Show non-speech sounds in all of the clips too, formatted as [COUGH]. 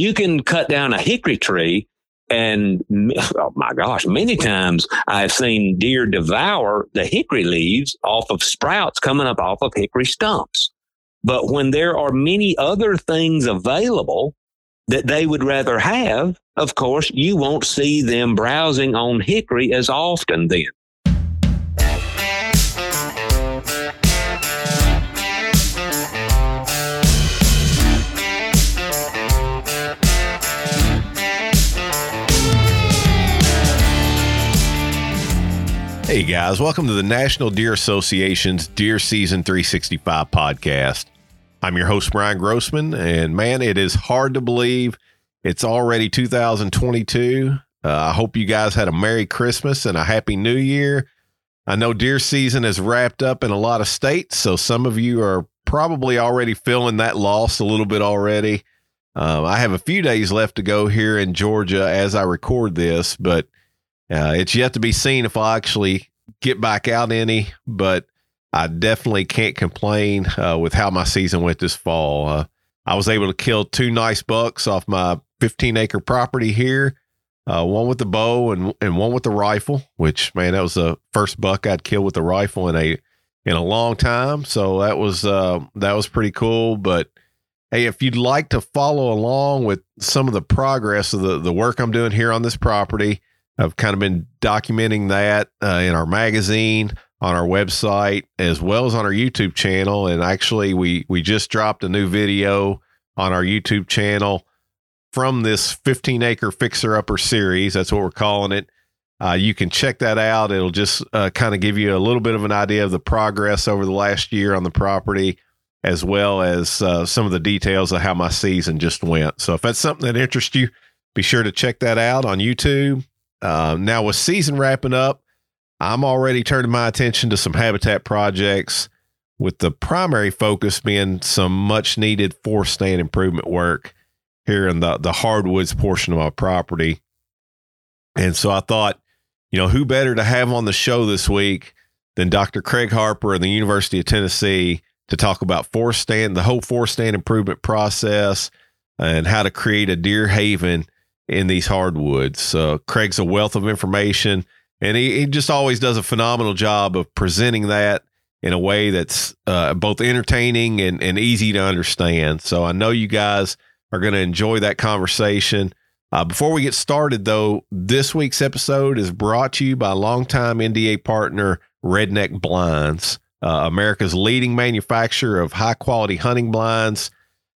you can cut down a hickory tree and oh my gosh, many times I've seen deer devour the hickory leaves off of sprouts coming up off of hickory stumps. But when there are many other things available that they would rather have, of course, you won't see them browsing on hickory as often then. Hey guys, welcome to the National Deer Association's Deer Season 365 podcast. I'm your host, Brian Grossman, and man, it is hard to believe it's already 2022. Uh, I hope you guys had a Merry Christmas and a Happy New Year. I know deer season is wrapped up in a lot of states, so some of you are probably already feeling that loss a little bit already. Um, I have a few days left to go here in Georgia as I record this, but uh, it's yet to be seen if I'll actually get back out any, but I definitely can't complain uh, with how my season went this fall. Uh, I was able to kill two nice bucks off my 15 acre property here, uh, one with the bow and and one with the rifle. Which man, that was the first buck I'd killed with the rifle in a in a long time. So that was uh, that was pretty cool. But hey, if you'd like to follow along with some of the progress of the the work I'm doing here on this property. I've kind of been documenting that uh, in our magazine, on our website, as well as on our YouTube channel. And actually, we we just dropped a new video on our YouTube channel from this 15 acre fixer upper series. That's what we're calling it. Uh, you can check that out. It'll just uh, kind of give you a little bit of an idea of the progress over the last year on the property, as well as uh, some of the details of how my season just went. So if that's something that interests you, be sure to check that out on YouTube. Uh, now, with season wrapping up, I'm already turning my attention to some habitat projects, with the primary focus being some much needed forest stand improvement work here in the, the hardwoods portion of my property. And so I thought, you know, who better to have on the show this week than Dr. Craig Harper of the University of Tennessee to talk about forest stand, the whole forest stand improvement process, and how to create a deer haven in these hardwoods. Uh, Craig's a wealth of information, and he, he just always does a phenomenal job of presenting that in a way that's uh, both entertaining and, and easy to understand. So I know you guys are going to enjoy that conversation. Uh, before we get started, though, this week's episode is brought to you by longtime NDA partner Redneck Blinds, uh, America's leading manufacturer of high quality hunting blinds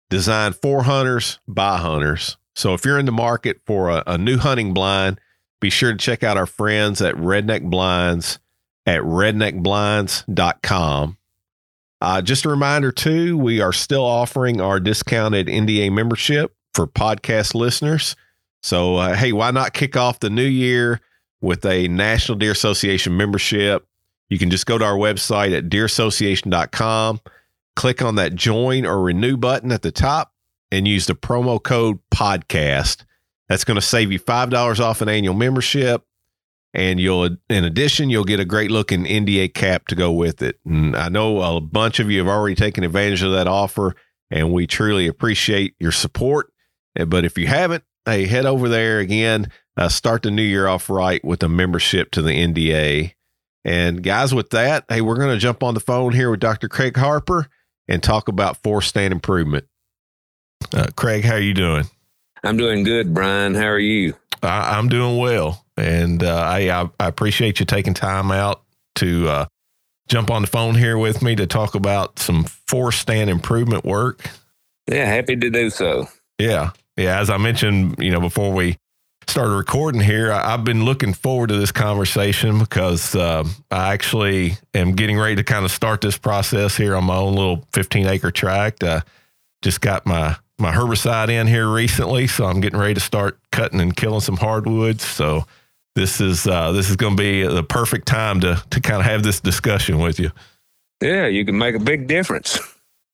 designed for hunters by hunters. So if you're in the market for a, a new hunting blind, be sure to check out our friends at Redneck Blinds at redneckblinds.com. Uh, just a reminder, too, we are still offering our discounted NDA membership for podcast listeners. So, uh, hey, why not kick off the new year with a National Deer Association membership? You can just go to our website at deerassociation.com, click on that join or renew button at the top, and use the promo code podcast. That's going to save you $5 off an annual membership. And you'll, in addition, you'll get a great looking NDA cap to go with it. And I know a bunch of you have already taken advantage of that offer, and we truly appreciate your support. Eh, but if you haven't, hey, head over there again. Uh, start the new year off right with a membership to the NDA. And guys, with that, hey, we're going to jump on the phone here with Dr. Craig Harper and talk about forest stand improvement. Uh, Craig, how are you doing? I'm doing good, Brian. How are you? I, am doing well, and uh, I, I appreciate you taking time out to uh, jump on the phone here with me to talk about some forest stand improvement work. Yeah, happy to do so. Yeah, yeah. As I mentioned, you know, before we started recording here, I, have been looking forward to this conversation because uh, I actually am getting ready to kind of start this process here on my own little 15 acre tract. Uh, just got my my herbicide in here recently, so I'm getting ready to start cutting and killing some hardwoods. So this is uh, this is going to be the perfect time to to kind of have this discussion with you. Yeah, you can make a big difference.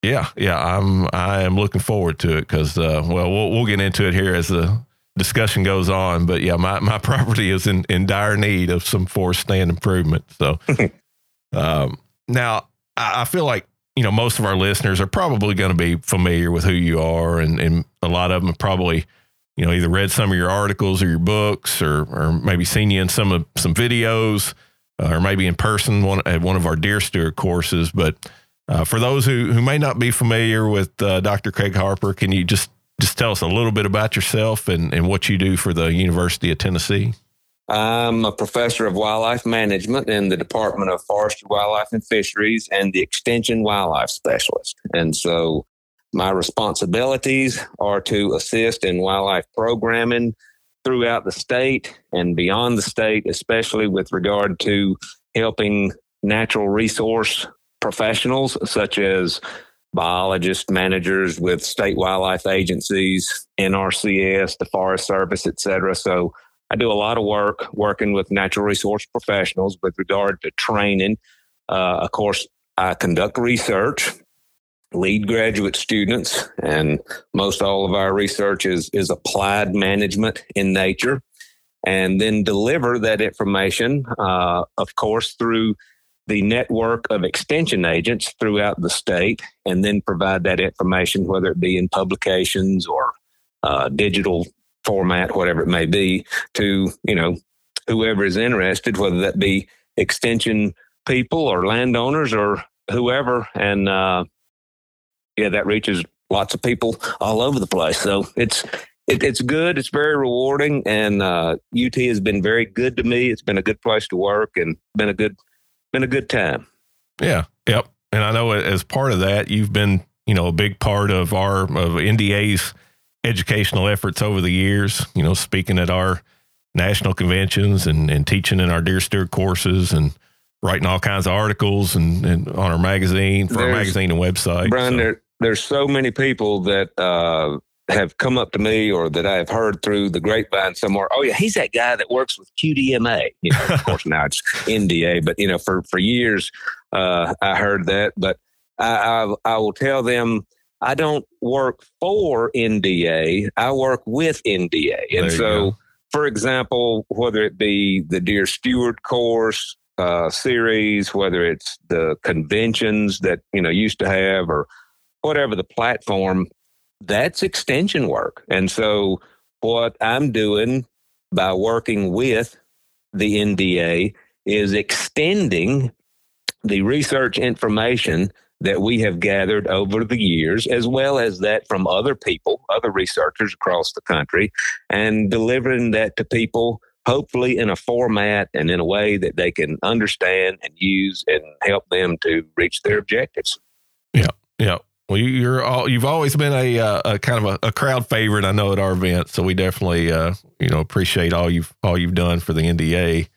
Yeah, yeah, I'm I am looking forward to it because uh, well, we'll we'll get into it here as the discussion goes on. But yeah, my my [LAUGHS] property is in in dire need of some forest stand improvement. So [LAUGHS] um, now I, I feel like you know, most of our listeners are probably going to be familiar with who you are, and, and a lot of them have probably, you know, either read some of your articles or your books, or or maybe seen you in some of some videos, uh, or maybe in person one at one of our Deer Steward courses. But uh, for those who who may not be familiar with uh, Dr. Craig Harper, can you just just tell us a little bit about yourself and, and what you do for the University of Tennessee? I'm a professor of wildlife management in the Department of Forestry, Wildlife, and Fisheries and the Extension Wildlife Specialist. And so my responsibilities are to assist in wildlife programming throughout the state and beyond the state, especially with regard to helping natural resource professionals such as biologists, managers with state wildlife agencies, NRCS, the Forest Service, et cetera. So I do a lot of work working with natural resource professionals with regard to training. Uh, of course, I conduct research, lead graduate students, and most all of our research is, is applied management in nature, and then deliver that information, uh, of course, through the network of extension agents throughout the state, and then provide that information, whether it be in publications or uh, digital format, whatever it may be, to, you know, whoever is interested, whether that be extension people or landowners or whoever. And uh, yeah, that reaches lots of people all over the place. So it's it, it's good. It's very rewarding, and uh, UT has been very good to me. It's been a good place to work, and been a good been a good time. Yeah. Yep. And I know as part of that, you've been you know a big part of our of NDA's educational efforts over the years, you know, speaking at our national conventions and, and teaching in our deer steward courses and writing all kinds of articles and, and on our magazine for there's, our magazine and website. Brian, so. there, there's so many people that uh, have come up to me or that I've heard through the grapevine somewhere. Oh yeah, he's that guy that works with QDMA. You know, of course now it's [LAUGHS] NDA, but you know, for for years uh, I heard that. But I, I, I will tell them I don't work for NDA. I work with NDA. And so, go. for example, whether it be the Deer Steward course uh, series, whether it's the conventions that, you know, used to have or whatever the platform, that's extension work. And so what I'm doing by working with the NDA is extending the research information that we have gathered over the years, as well as that from other people, other researchers across the country, and delivering that to people, hopefully in a format and in a way that they can understand and use and help them to reach their objectives. Yeah, yeah. Well, you're all, you've always been a, uh, a kind of a, a, crowd favorite, I know, at our event. So we definitely, uh, you know, appreciate all you've all you've done for the NDA.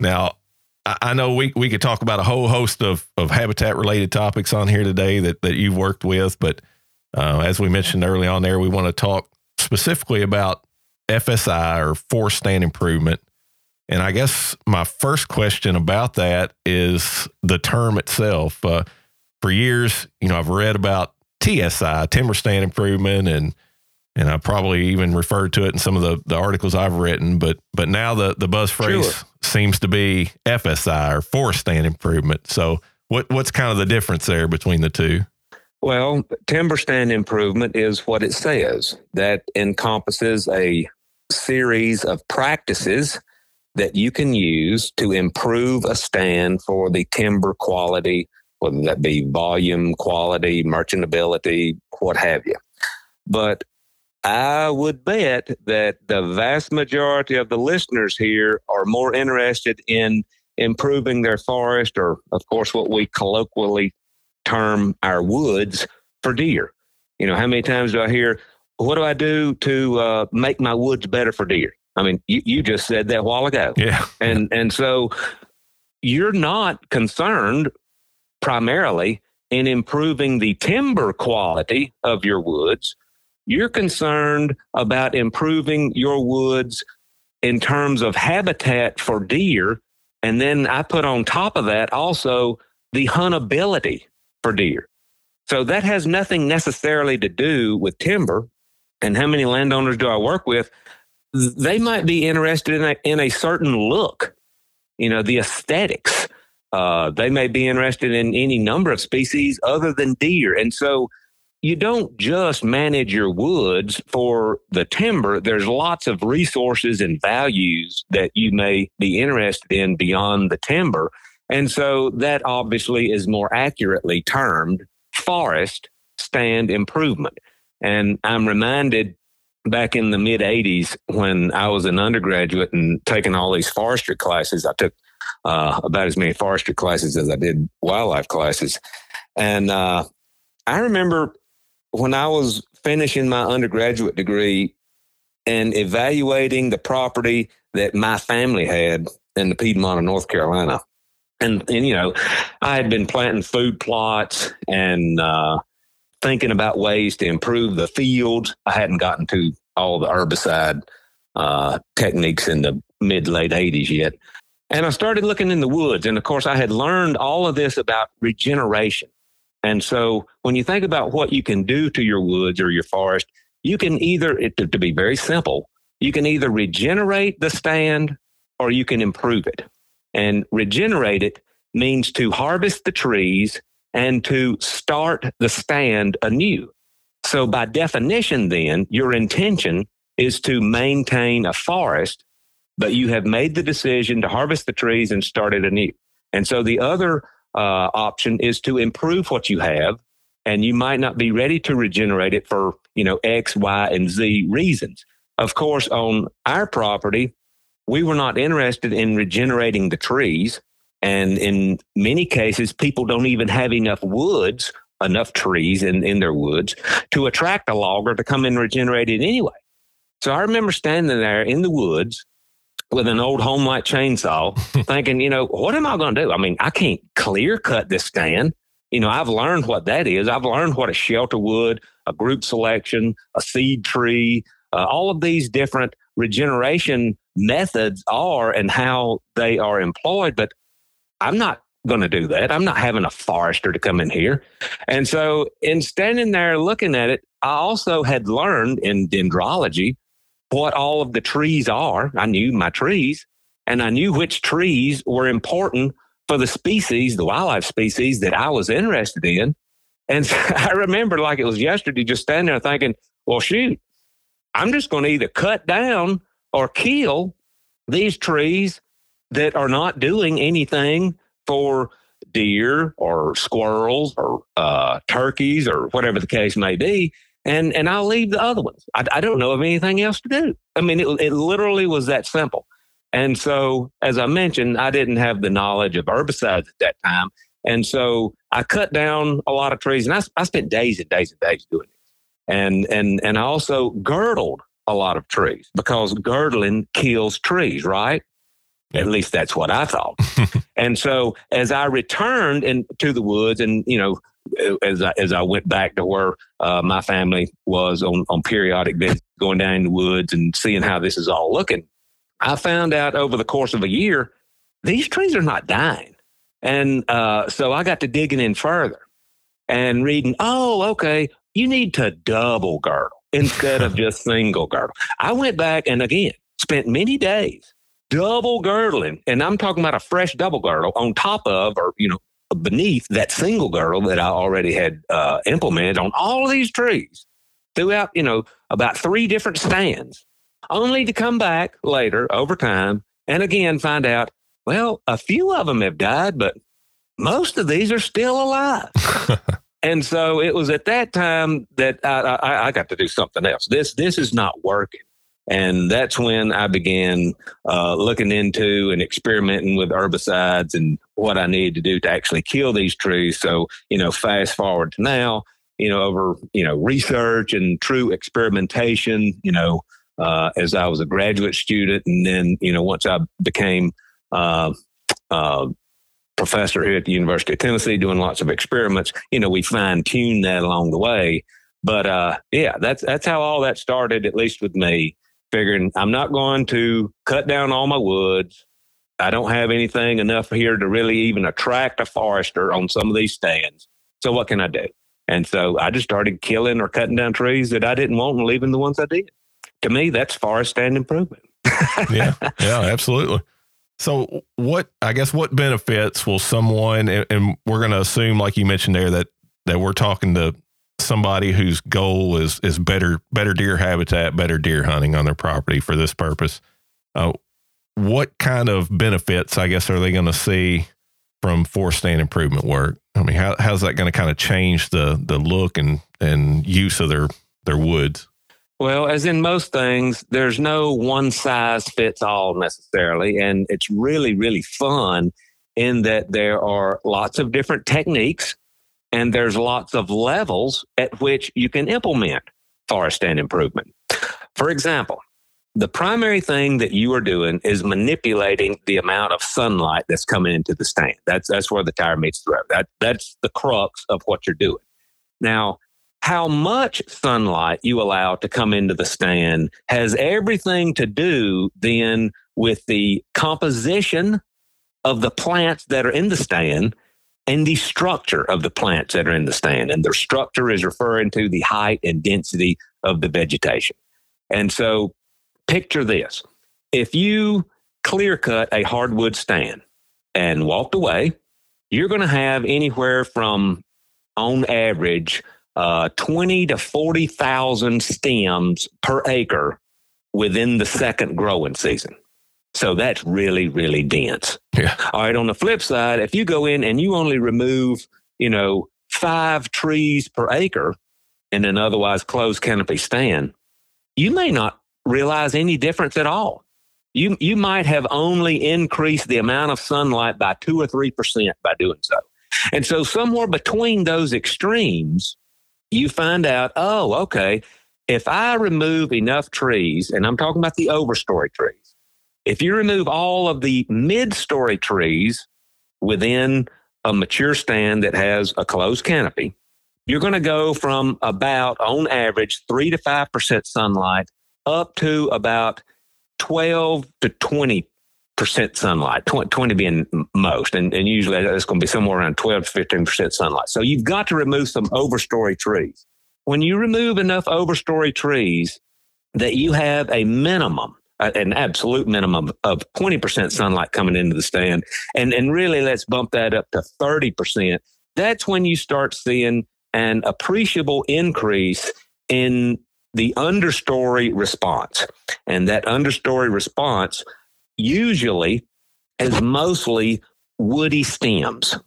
Now, I know we we could talk about a whole host of of habitat related topics on here today that that you've worked with, but uh, as we mentioned early on there, we want to talk specifically about FSI or forest stand improvement. And I guess my first question about that is the term itself. Uh, for years, you know, I've read about TSI, timber stand improvement, and and I probably even referred to it in some of the, the articles I've written. But but now the the buzz phrase sure. seems to be FSI or forest stand improvement. So what what's kind of the difference there between the two? Well, timber stand improvement is what it says. That encompasses a series of practices that you can use to improve a stand for the timber quality, whether that be volume, quality, merchantability, what have you. But I would bet that the vast majority of the listeners here are more interested in improving their forest, or, of course, what we colloquially term our woods for deer. You know, how many times do I hear, what do I do to uh, make my woods better for deer? I mean, you, you just said that a while ago. Yeah. And, and so you're not concerned primarily in improving the timber quality of your woods you're concerned about improving your woods in terms of habitat for deer. And then I put on top of that also the huntability for deer. So that has nothing necessarily to do with timber. And how many landowners do I work with? They might be interested in a, in a certain look, you know, the aesthetics Uh, they may be interested in any number of species other than deer. And so you don't just manage your woods for the timber. There's lots of resources and values that you may be interested in beyond the timber. And so that obviously is more accurately termed forest stand improvement. And I'm reminded back in the mid 80s when I was an undergraduate and taking all these forestry classes, I took uh, about as many forestry classes as I did wildlife classes. And uh, I remember when I was finishing my undergraduate degree and evaluating the property that my family had in the Piedmont of North Carolina. And, and you know, I had been planting food plots and uh, thinking about ways to improve the fields. I hadn't gotten to all the herbicide uh, techniques in the mid late 80s yet. And I started looking in the woods. And of course, I had learned all of this about regeneration. And so when you think about what you can do to your woods or your forest, you can either, to, to be very simple, you can either regenerate the stand or you can improve it. And regenerate it means to harvest the trees and to start the stand anew. So, by definition, then, your intention is to maintain a forest, but you have made the decision to harvest the trees and start it anew. And so, the other uh, option is to improve what you have, and you might not be ready to regenerate it for you know X, Y, and Z reasons. Of course, on our property, we were not interested in regenerating the trees. And in many cases, people don't even have enough woods, enough trees in, in their woods to attract a logger to come and regenerate it anyway. So I remember standing there in the woods with an old Homelite chainsaw, [LAUGHS] thinking, you know, what am I going to do? I mean, I can't clear cut this stand. You know, I've learned what that is. I've learned what a shelter wood, a group selection, a seed tree, uh, all of these different regeneration methods are and how they are employed. But I'm not going to do that. I'm not having a forester to come in here. And so, in standing there looking at it, I also had learned in dendrology what all of the trees are. I knew my trees, and I knew which trees were important for the species, the wildlife species that I was interested in. And so [LAUGHS] I remember like it was yesterday, just standing there thinking, well, shoot, I'm just going to either cut down or kill these trees that are not doing anything for deer or squirrels or uh, turkeys or whatever the case may be. And, and I'll leave the other ones. I, I don't know of anything else to do. I mean, it, it literally was that simple. And so, as I mentioned, I didn't have the knowledge of herbicides at that time. And so I cut down a lot of trees and I, I spent days and days and days doing it. And, and, and I also girdled a lot of trees because girdling kills trees, right? At least that's what I thought. [LAUGHS] and so as I returned into the woods and, you know, as I, as I went back to where uh, my family was on, on periodic visits, going down in the woods and seeing how this is all looking, I found out over the course of a year, these trees are not dying. And uh, so I got to digging in further and reading, oh, okay, you need to double girdle instead of just [LAUGHS] single girdle. I went back and again spent many days double girdling, and I'm talking about a fresh double girdle on top of, or you know, beneath that single girdle that I already had uh, implemented on all of these trees throughout, you know, about three different stands, only to come back later over time and again find out, well, a few of them have died, but most of these are still alive. [LAUGHS] and so it was at that time that I, I, I got to do something else. This this is not working. And that's when I began uh, looking into and experimenting with herbicides and what I needed to do to actually kill these trees. So, you know, fast forward to now, you know, over, you know, research and true experimentation, you know, uh, as I was a graduate student. And then, you know, once I became uh, uh, professor here at the University of Tennessee doing lots of experiments, you know, we fine tuned that along the way. But uh, yeah, that's that's how all that started, at least with me figuring I'm not going to cut down all my woods. I don't have anything enough here to really even attract a forester on some of these stands. So what can I do? And so I just started killing or cutting down trees that I didn't want and leaving the ones I did. To me, that's forest stand improvement. [LAUGHS] yeah, yeah, absolutely. So, what I guess what benefits will someone, and, and we're going to assume, like you mentioned there, that that we're talking to somebody whose goal is is better better deer habitat, better deer hunting on their property for this purpose. Uh, what kind of benefits, I guess, are they going to see from forest stand improvement work? I mean, how, how's that going to kind of change the the look and and use of their their woods? Well, as in most things, there's no one size fits all necessarily. And it's really, really fun in that there are lots of different techniques and there's lots of levels at which you can implement forest stand improvement. For example, the primary thing that you are doing is manipulating the amount of sunlight that's coming into the stand. That's that's where the tire meets the road. That that's the crux of what you're doing. Now, how much sunlight you allow to come into the stand has everything to do then with the composition of the plants that are in the stand and the structure of the plants that are in the stand. And their structure is referring to the height and density of the vegetation. And so picture this if you clear cut a hardwood stand and walked away, you're going to have anywhere from, on average, uh, 20 to 40,000 stems per acre within the second growing season. So that's really, really dense. Yeah. All right. On the flip side, if you go in and you only remove, you know, five trees per acre in an otherwise closed canopy stand, you may not realize any difference at all. You, you might have only increased the amount of sunlight by two or 3% by doing so. And so somewhere between those extremes, you find out, oh, okay, if I remove enough trees, and I'm talking about the overstory trees, if you remove all of the mid story trees within a mature stand that has a closed canopy, you're going to go from about, on average, 3 to 5% sunlight up to about 12 to 20 percent sunlight, 20, being most, and, and usually that's going to be somewhere around 12 to 15 percent sunlight. So you've got to remove some overstory trees. When you remove enough overstory trees that you have a minimum, an absolute minimum of 20% sunlight coming into the stand, and, and really let's bump that up to 30%, that's when you start seeing an appreciable increase in the understory response. And that understory response usually is mostly woody stems,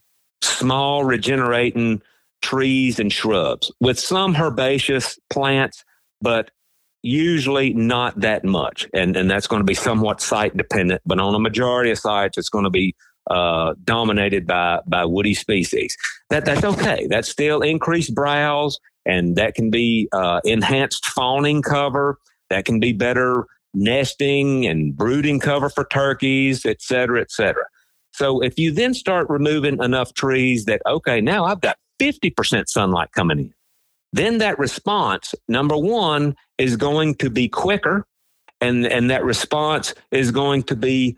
small regenerating trees and shrubs with some herbaceous plants, but usually not that much. And, and that's going to be somewhat site dependent, but on a majority of sites, it's going to be uh, dominated by, by woody species. That, that's okay. That's still increased browse and that can be uh, enhanced fawning cover. That can be better nesting and brooding cover for turkeys, et cetera, et cetera. So if you then start removing enough trees that, okay, now I've got 50% sunlight coming in, then that response, number one, is going to be quicker. And, and that response is going to be,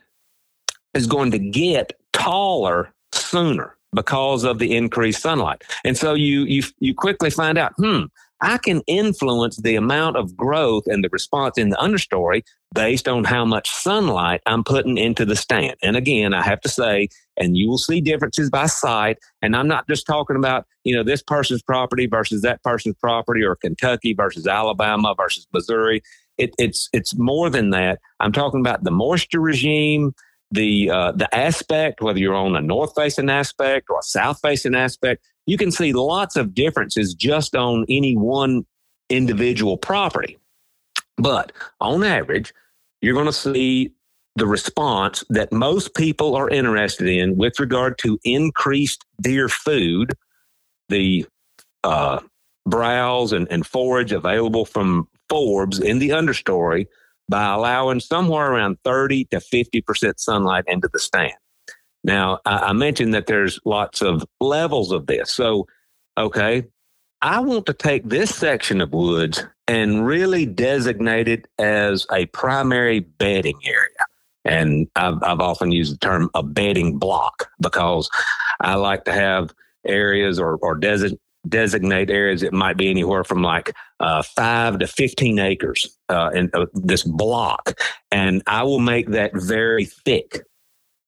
is going to get taller sooner because of the increased sunlight. And so you, you, you quickly find out, hmm, I can influence the amount of growth and the response in the understory based on how much sunlight I'm putting into the stand. And again, I have to say, and you will see differences by site. And I'm not just talking about, you know, this person's property versus that person's property or Kentucky versus Alabama versus Missouri. It, it's it's more than that. I'm talking about the moisture regime, the uh, the aspect, whether you're on a north facing aspect or a south facing aspect, you can see lots of differences just on any one individual property. But on average, you're going to see the response that most people are interested in with regard to increased deer food, the uh, browse and, and forage available from forbs in the understory by allowing somewhere around 30 to 50% sunlight into the stand. Now, I, I mentioned that there's lots of levels of this. So, okay, I want to take this section of woods and really designate it as a primary bedding area. And I've, I've often used the term a bedding block because I like to have areas or, or desi- designate areas that might be anywhere from like uh, five to 15 acres uh, in uh, this block. And I will make that very thick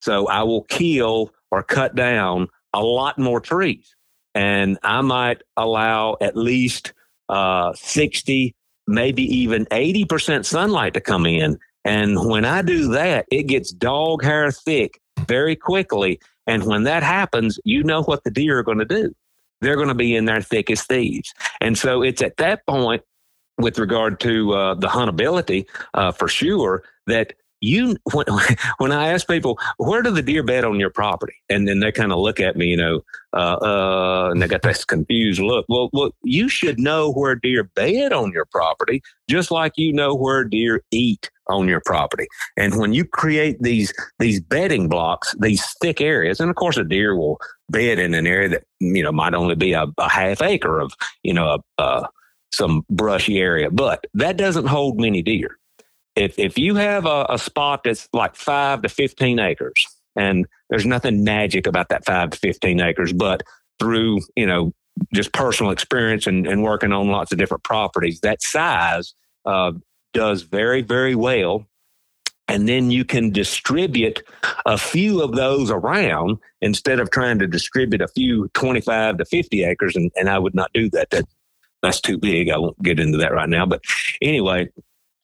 So I will kill or cut down a lot more trees. And I might allow at least uh, 60, maybe even 80% sunlight to come in. And when I do that, it gets dog hair thick very quickly. And when that happens, you know what the deer are going to do. They're going to be in there thick as thieves. And so it's at that point, with regard to uh, the huntability, uh, for sure, that you when, [LAUGHS] when I ask people where do the deer bed on your property, and then they kind of look at me, you know, uh, uh, and they got this confused look. Well, well, you should know where deer bed on your property, just like you know where deer eat on your property. And when you create these these bedding blocks, these thick areas, and of course a deer will bed in an area that you know might only be a, a half acre of you know a, a, some brushy area, but that doesn't hold many deer if if you have a, a spot that's like five to fifteen acres, and there's nothing magic about that five to fifteen acres, but through you know just personal experience and, and working on lots of different properties, that size uh, does very very well. And then you can distribute a few of those around instead of trying to distribute a few 25 to 50 acres and, and i would not do that. that that's too big. I won't get into that right now. But anyway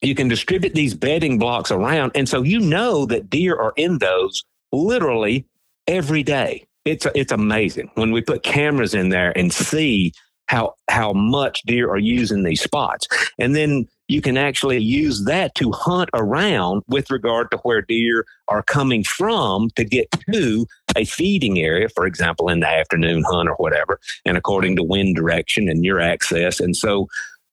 you can distribute these bedding blocks around. And so you know that deer are in those literally every day. It's, it's amazing when we put cameras in there and see how, how much deer are using these spots. And then you can actually use that to hunt around with regard to where deer are coming from to get to a feeding area, for example, in the afternoon hunt or whatever, and according to wind direction and your access. And so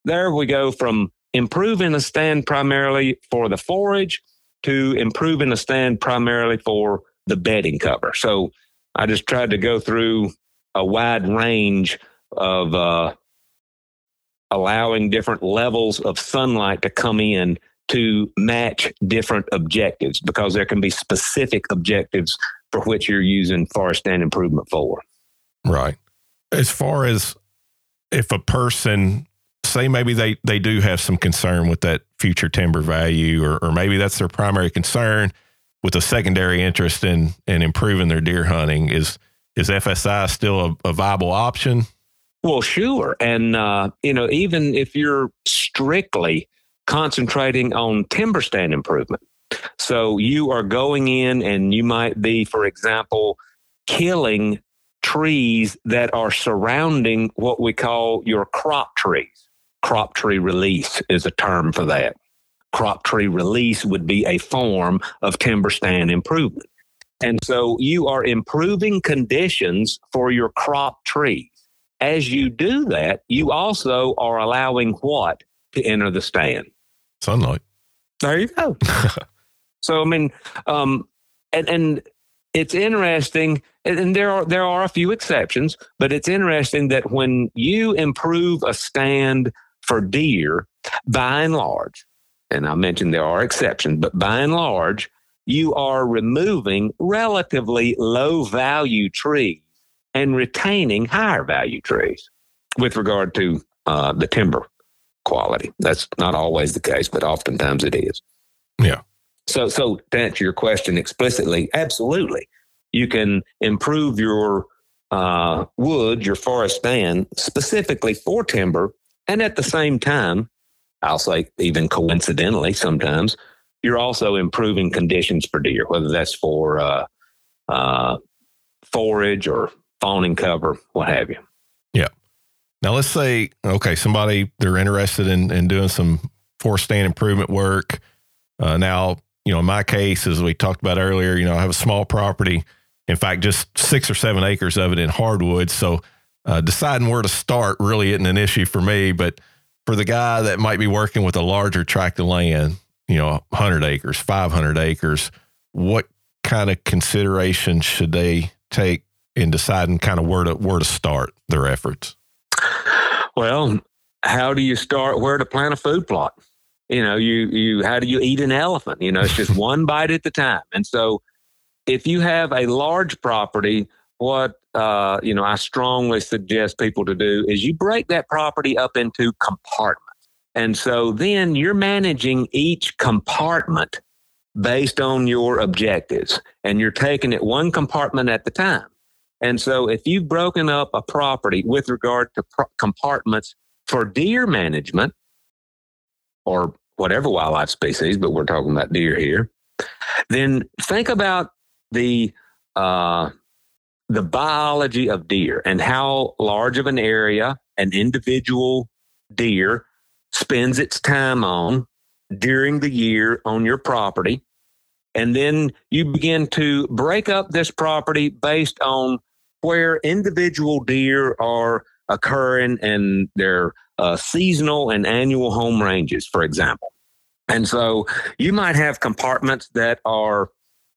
there we go from improving a stand primarily for the forage to improving a stand primarily for the bedding cover. So I just tried to go through a wide range of uh, allowing different levels of sunlight to come in to match different objectives because there can be specific objectives for which you're using forest stand improvement for. Right. As far as if a person say maybe they, they do have some concern with that future timber value, or, or maybe that's their primary concern with a secondary interest in, in improving their deer hunting. Is, is FSI still a, a viable option? Well, sure. And, uh, you know, even if you're strictly concentrating on timber stand improvement, so you are going in and you might be, for example, killing trees that are surrounding what we call your crop trees crop tree release is a term for that. Crop tree release would be a form of timber stand improvement. And so you are improving conditions for your crop trees. As you do that, you also are allowing what to enter the stand? Sunlight. There you go. [LAUGHS] so I mean, um, and and it's interesting, and there are there are a few exceptions, but it's interesting that when you improve a stand for deer, by and large, and I mentioned there are exceptions, but by and large, you are removing relatively low value trees and retaining higher value trees with regard to uh, the timber quality. That's not always the case, but oftentimes it is. Yeah. So, so to answer your question explicitly, absolutely, you can improve your uh, wood, your forest stand specifically for timber and at the same time, I'll say even coincidentally, sometimes you're also improving conditions for deer, whether that's for uh, uh, forage or fawning cover, what have you. Yeah. Now let's say, okay, somebody they're interested in, in doing some forest stand improvement work. Uh, now, you know, in my case, as we talked about earlier, you know, I have a small property. In fact, just six or seven acres of it in hardwood. So uh, deciding where to start really isn't an issue for me, but for the guy that might be working with a larger tract of land, you know, 100 acres, 500 acres, what kind of consideration should they take in deciding kind of where to where to start their efforts? Well, how do you start where to plant a food plot? You know, you you how do you eat an elephant? You know, it's just [LAUGHS] one bite at the time. And so if you have a large property, what uh, you know I strongly suggest people to do is you break that property up into compartments. And so then you're managing each compartment based on your objectives and you're taking it one compartment at the time. And so if you've broken up a property with regard to pro- compartments for deer management or whatever wildlife species, but we're talking about deer here, then think about the uh, the biology of deer and how large of an area an individual deer spends its time on during the year on your property. And then you begin to break up this property based on where individual deer are occurring and their uh, seasonal and annual home ranges, for example. And so you might have compartments that are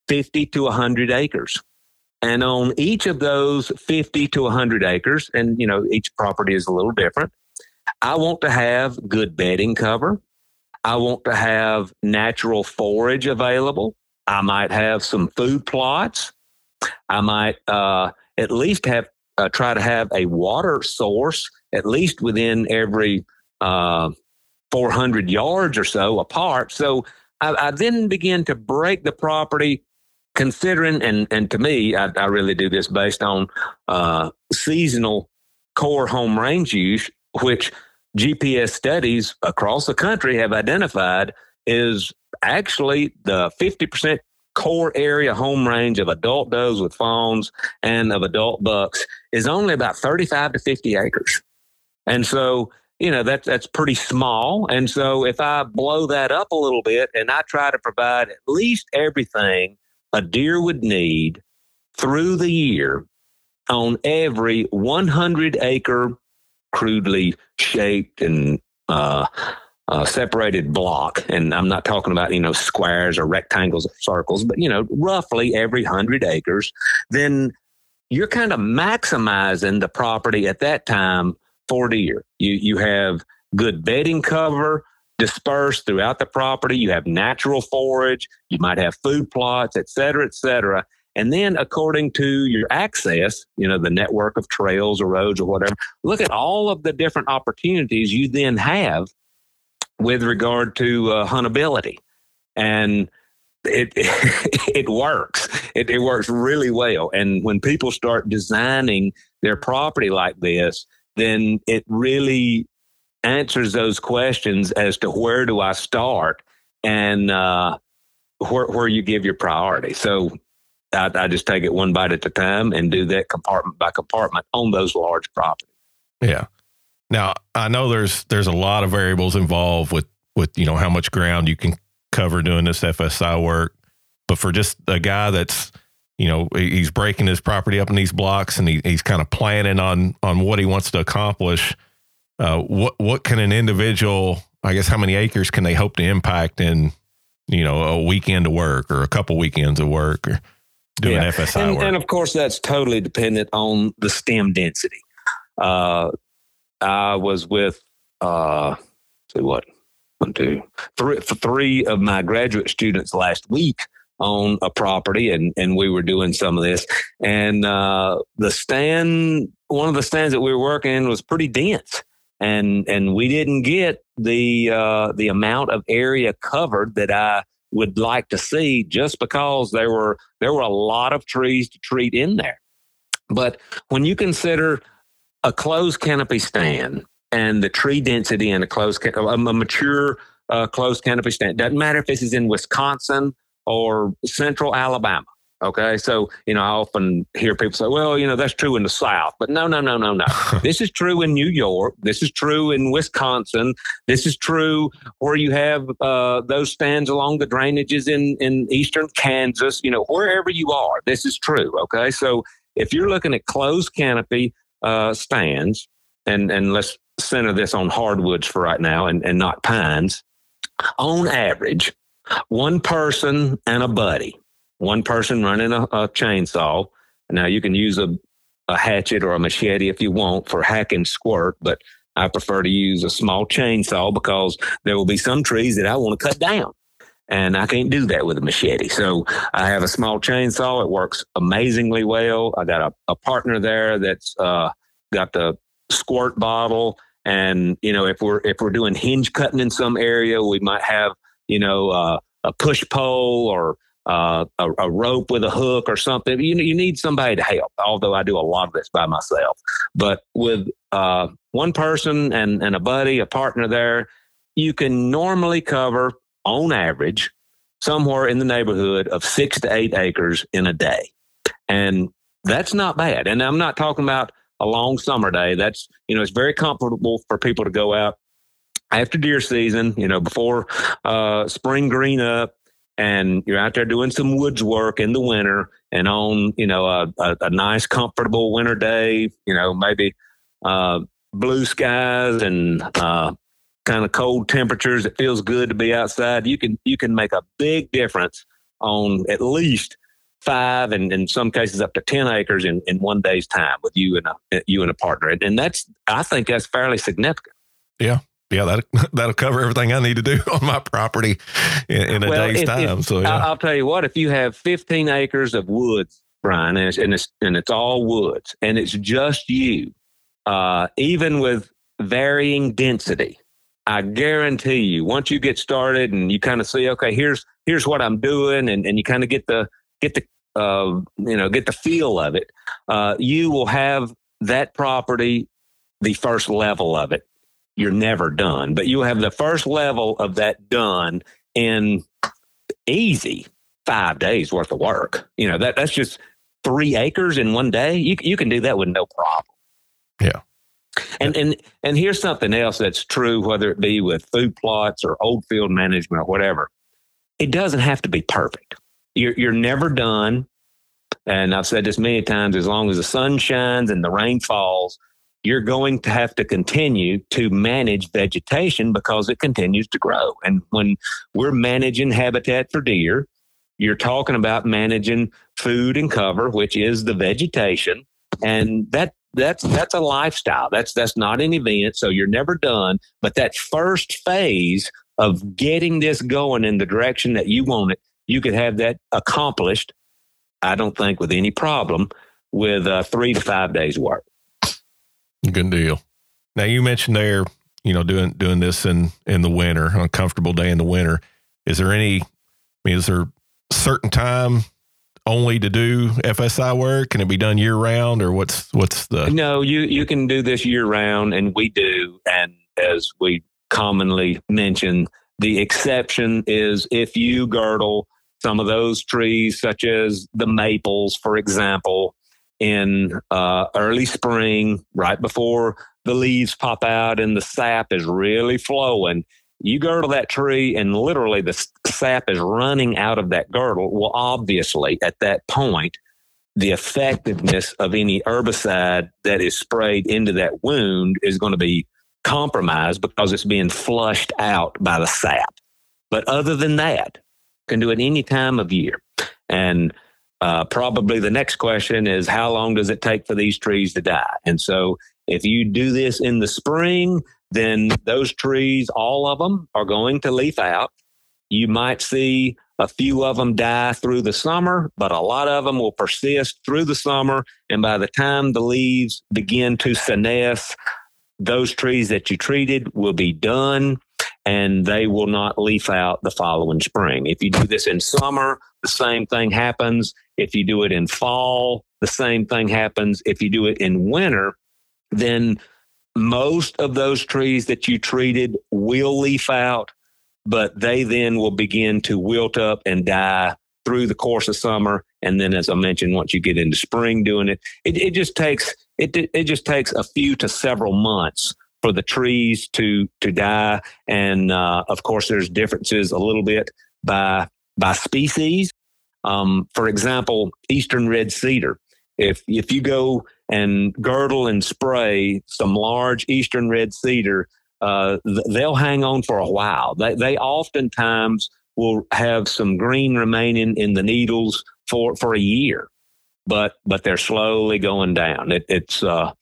50 to 100 acres. And on each of those 50 to 100 acres, and you know, each property is a little different, I want to have good bedding cover. I want to have natural forage available. I might have some food plots. I might uh, at least have uh, try to have a water source at least within every uh, 400 yards or so apart. So I, I, then begin to break the property, considering, and, and to me, I, I really do this based on uh, seasonal core home range use, which GPS studies across the country have identified is actually the 50% core area home range of adult does with fawns and of adult bucks is only about 35 to 50 acres. And so you know that's that's pretty small and so if i blow that up a little bit and i try to provide at least everything a deer would need through the year on every 100 acre crudely shaped and uh, uh, separated block and i'm not talking about you know squares or rectangles or circles but you know roughly every 100 acres then you're kind of maximizing the property at that time for deer. You you have good bedding cover dispersed throughout the property. You have natural forage. You might have food plots, et cetera, et cetera. And then, according to your access, you know, the network of trails or roads or whatever, look at all of the different opportunities you then have with regard to uh, huntability. And it [LAUGHS] it works. It, it works really well. And when people start designing their property like this, then it really answers those questions as to where do I start and uh, where, where you give your priority. So I, I, just take it one bite at a time and do that compartment by compartment on those large properties. Yeah. Now I know there's there's a lot of variables involved with with you know how much ground you can cover doing this FSI work, but for just a guy that's you know he's breaking his property up in these blocks and he, he's kind of planning on on what he wants to accomplish uh, what what can an individual i guess how many acres can they hope to impact in you know a weekend of work or a couple weekends of work or doing yeah. fsi and, work and of course that's totally dependent on the stem density uh, i was with uh say what one two three three of my graduate students last week on a property and, and we were doing some of this. And uh, the stand, one of the stands that we were working in was pretty dense. And and we didn't get the uh, the amount of area covered that I would like to see just because there were there were a lot of trees to treat in there. But when you consider a closed canopy stand and the tree density in a closed a mature uh, closed canopy stand doesn't matter if this is in Wisconsin or central Alabama. Okay. So, you know, I often hear people say, well, you know, that's true in the South. But no, no, no, no, no. [LAUGHS] this is true in New York. This is true in Wisconsin. This is true where you have uh, those stands along the drainages in, in eastern Kansas, you know, wherever you are. This is true. Okay. So if you're looking at closed canopy uh, stands, and, and let's center this on hardwoods for right now and, and not pines, on average, one person and a buddy, one person running a, a chainsaw. Now you can use a, a hatchet or a machete if you want for hacking squirt, but I prefer to use a small chainsaw because there will be some trees that I want to cut down. And I can't do that with a machete. So I have a small chainsaw. It works amazingly well. I got a, a partner there that's uh, got the squirt bottle. And, you know, if we're if we're doing hinge cutting in some area, we might have you know, uh, a push pole or uh, a, a, rope with a hook or something. You you need somebody to help. Although I do a lot of this by myself, but with uh, one person and and a buddy, a partner there, you can normally cover on average somewhere in the neighborhood of six to eight acres in a day, and that's not bad. And I'm not talking about a long summer day. That's you know it's very comfortable for people to go out after deer season. You know before uh, spring green up and you're out there doing some woods work in the winter and on you know a, a, a nice comfortable winter day you know maybe uh, blue skies and uh, kind of cold temperatures it feels good to be outside. You can you can make a big difference on at least five and in some cases up to 10 acres in, in one day's time with you and a you and a partner. And that's i think that's fairly significant. Yeah yeah, that [LAUGHS] that'll cover everything I need to do [LAUGHS] on my property in, in a well, day's if, time. If, so yeah. I'll tell you what, if you have 15 acres of woods, Brian, and it's and it's, and it's all woods, and it's just you, uh, even with varying density, I guarantee you, once you get started and you kind of see, okay, here's here's what I'm doing, and, and you kind of get the get the uh, you know get the feel of it, uh, you will have that property the first level of it you're never done. But you have the first level of that done in easy five days worth of work. You know, that that's just three acres in one day. You you can do that with no problem. Yeah. And and and here's something else that's true, whether it be with food plots or old field management or whatever. It doesn't have to be perfect. You're you're never done. And I've said this many times, as long as the sun shines and the rain falls, you're going to have to continue to manage vegetation because it continues to grow. And when we're managing habitat for deer, you're talking about managing food and cover, which is the vegetation. And that that's that's a lifestyle. That's that's not an event. So you're never done. But that first phase of getting this going in the direction that you want it, you could have that accomplished, I don't think, with any problem with uh, three to five days work. Good deal. Now you mentioned there, you know, doing doing this in in the winter, on a comfortable day in the winter. Is there any? I mean, is there certain time only to do FSI work? Can it be done year round, or what's what's the? No, you you can do this year round, and we do. And as we commonly mention, the exception is if you girdle some of those trees, such as the maples, for example, in uh, early spring, right before the leaves pop out and the sap is really flowing. You girdle that tree, and literally the sap is running out of that girdle. Well, obviously, at that point, the effectiveness of any herbicide that is sprayed into that wound is going to be compromised because it's being flushed out by the sap. But other than that, can do it any time of year. And uh, probably the next question is how long does it take for these trees to die? And so if you do this in the spring, then those trees, all of them, are going to leaf out. You might see a few of them die through the summer, but a lot of them will persist through the summer. And by the time the leaves begin to senesce, those trees that you treated will be done and they will not leaf out the following spring. If you do this in summer, the same thing happens. If you do it in fall, the same thing happens. If you do it in winter, then most of those trees that you treated will leaf out, but they then will begin to wilt up and die through the course of summer. And then, as I mentioned, once you get into spring doing it, it, it just takes it, it just takes a few to several months for the trees to to die. And uh, of course, there's differences a little bit by by species. Um, for example, eastern red cedar. If if you go and girdle and spray some large eastern red cedar, uh, they'll hang on for a while. They they oftentimes will have some green remaining in the needles for for a year, but but they're slowly going down. It, it's uh,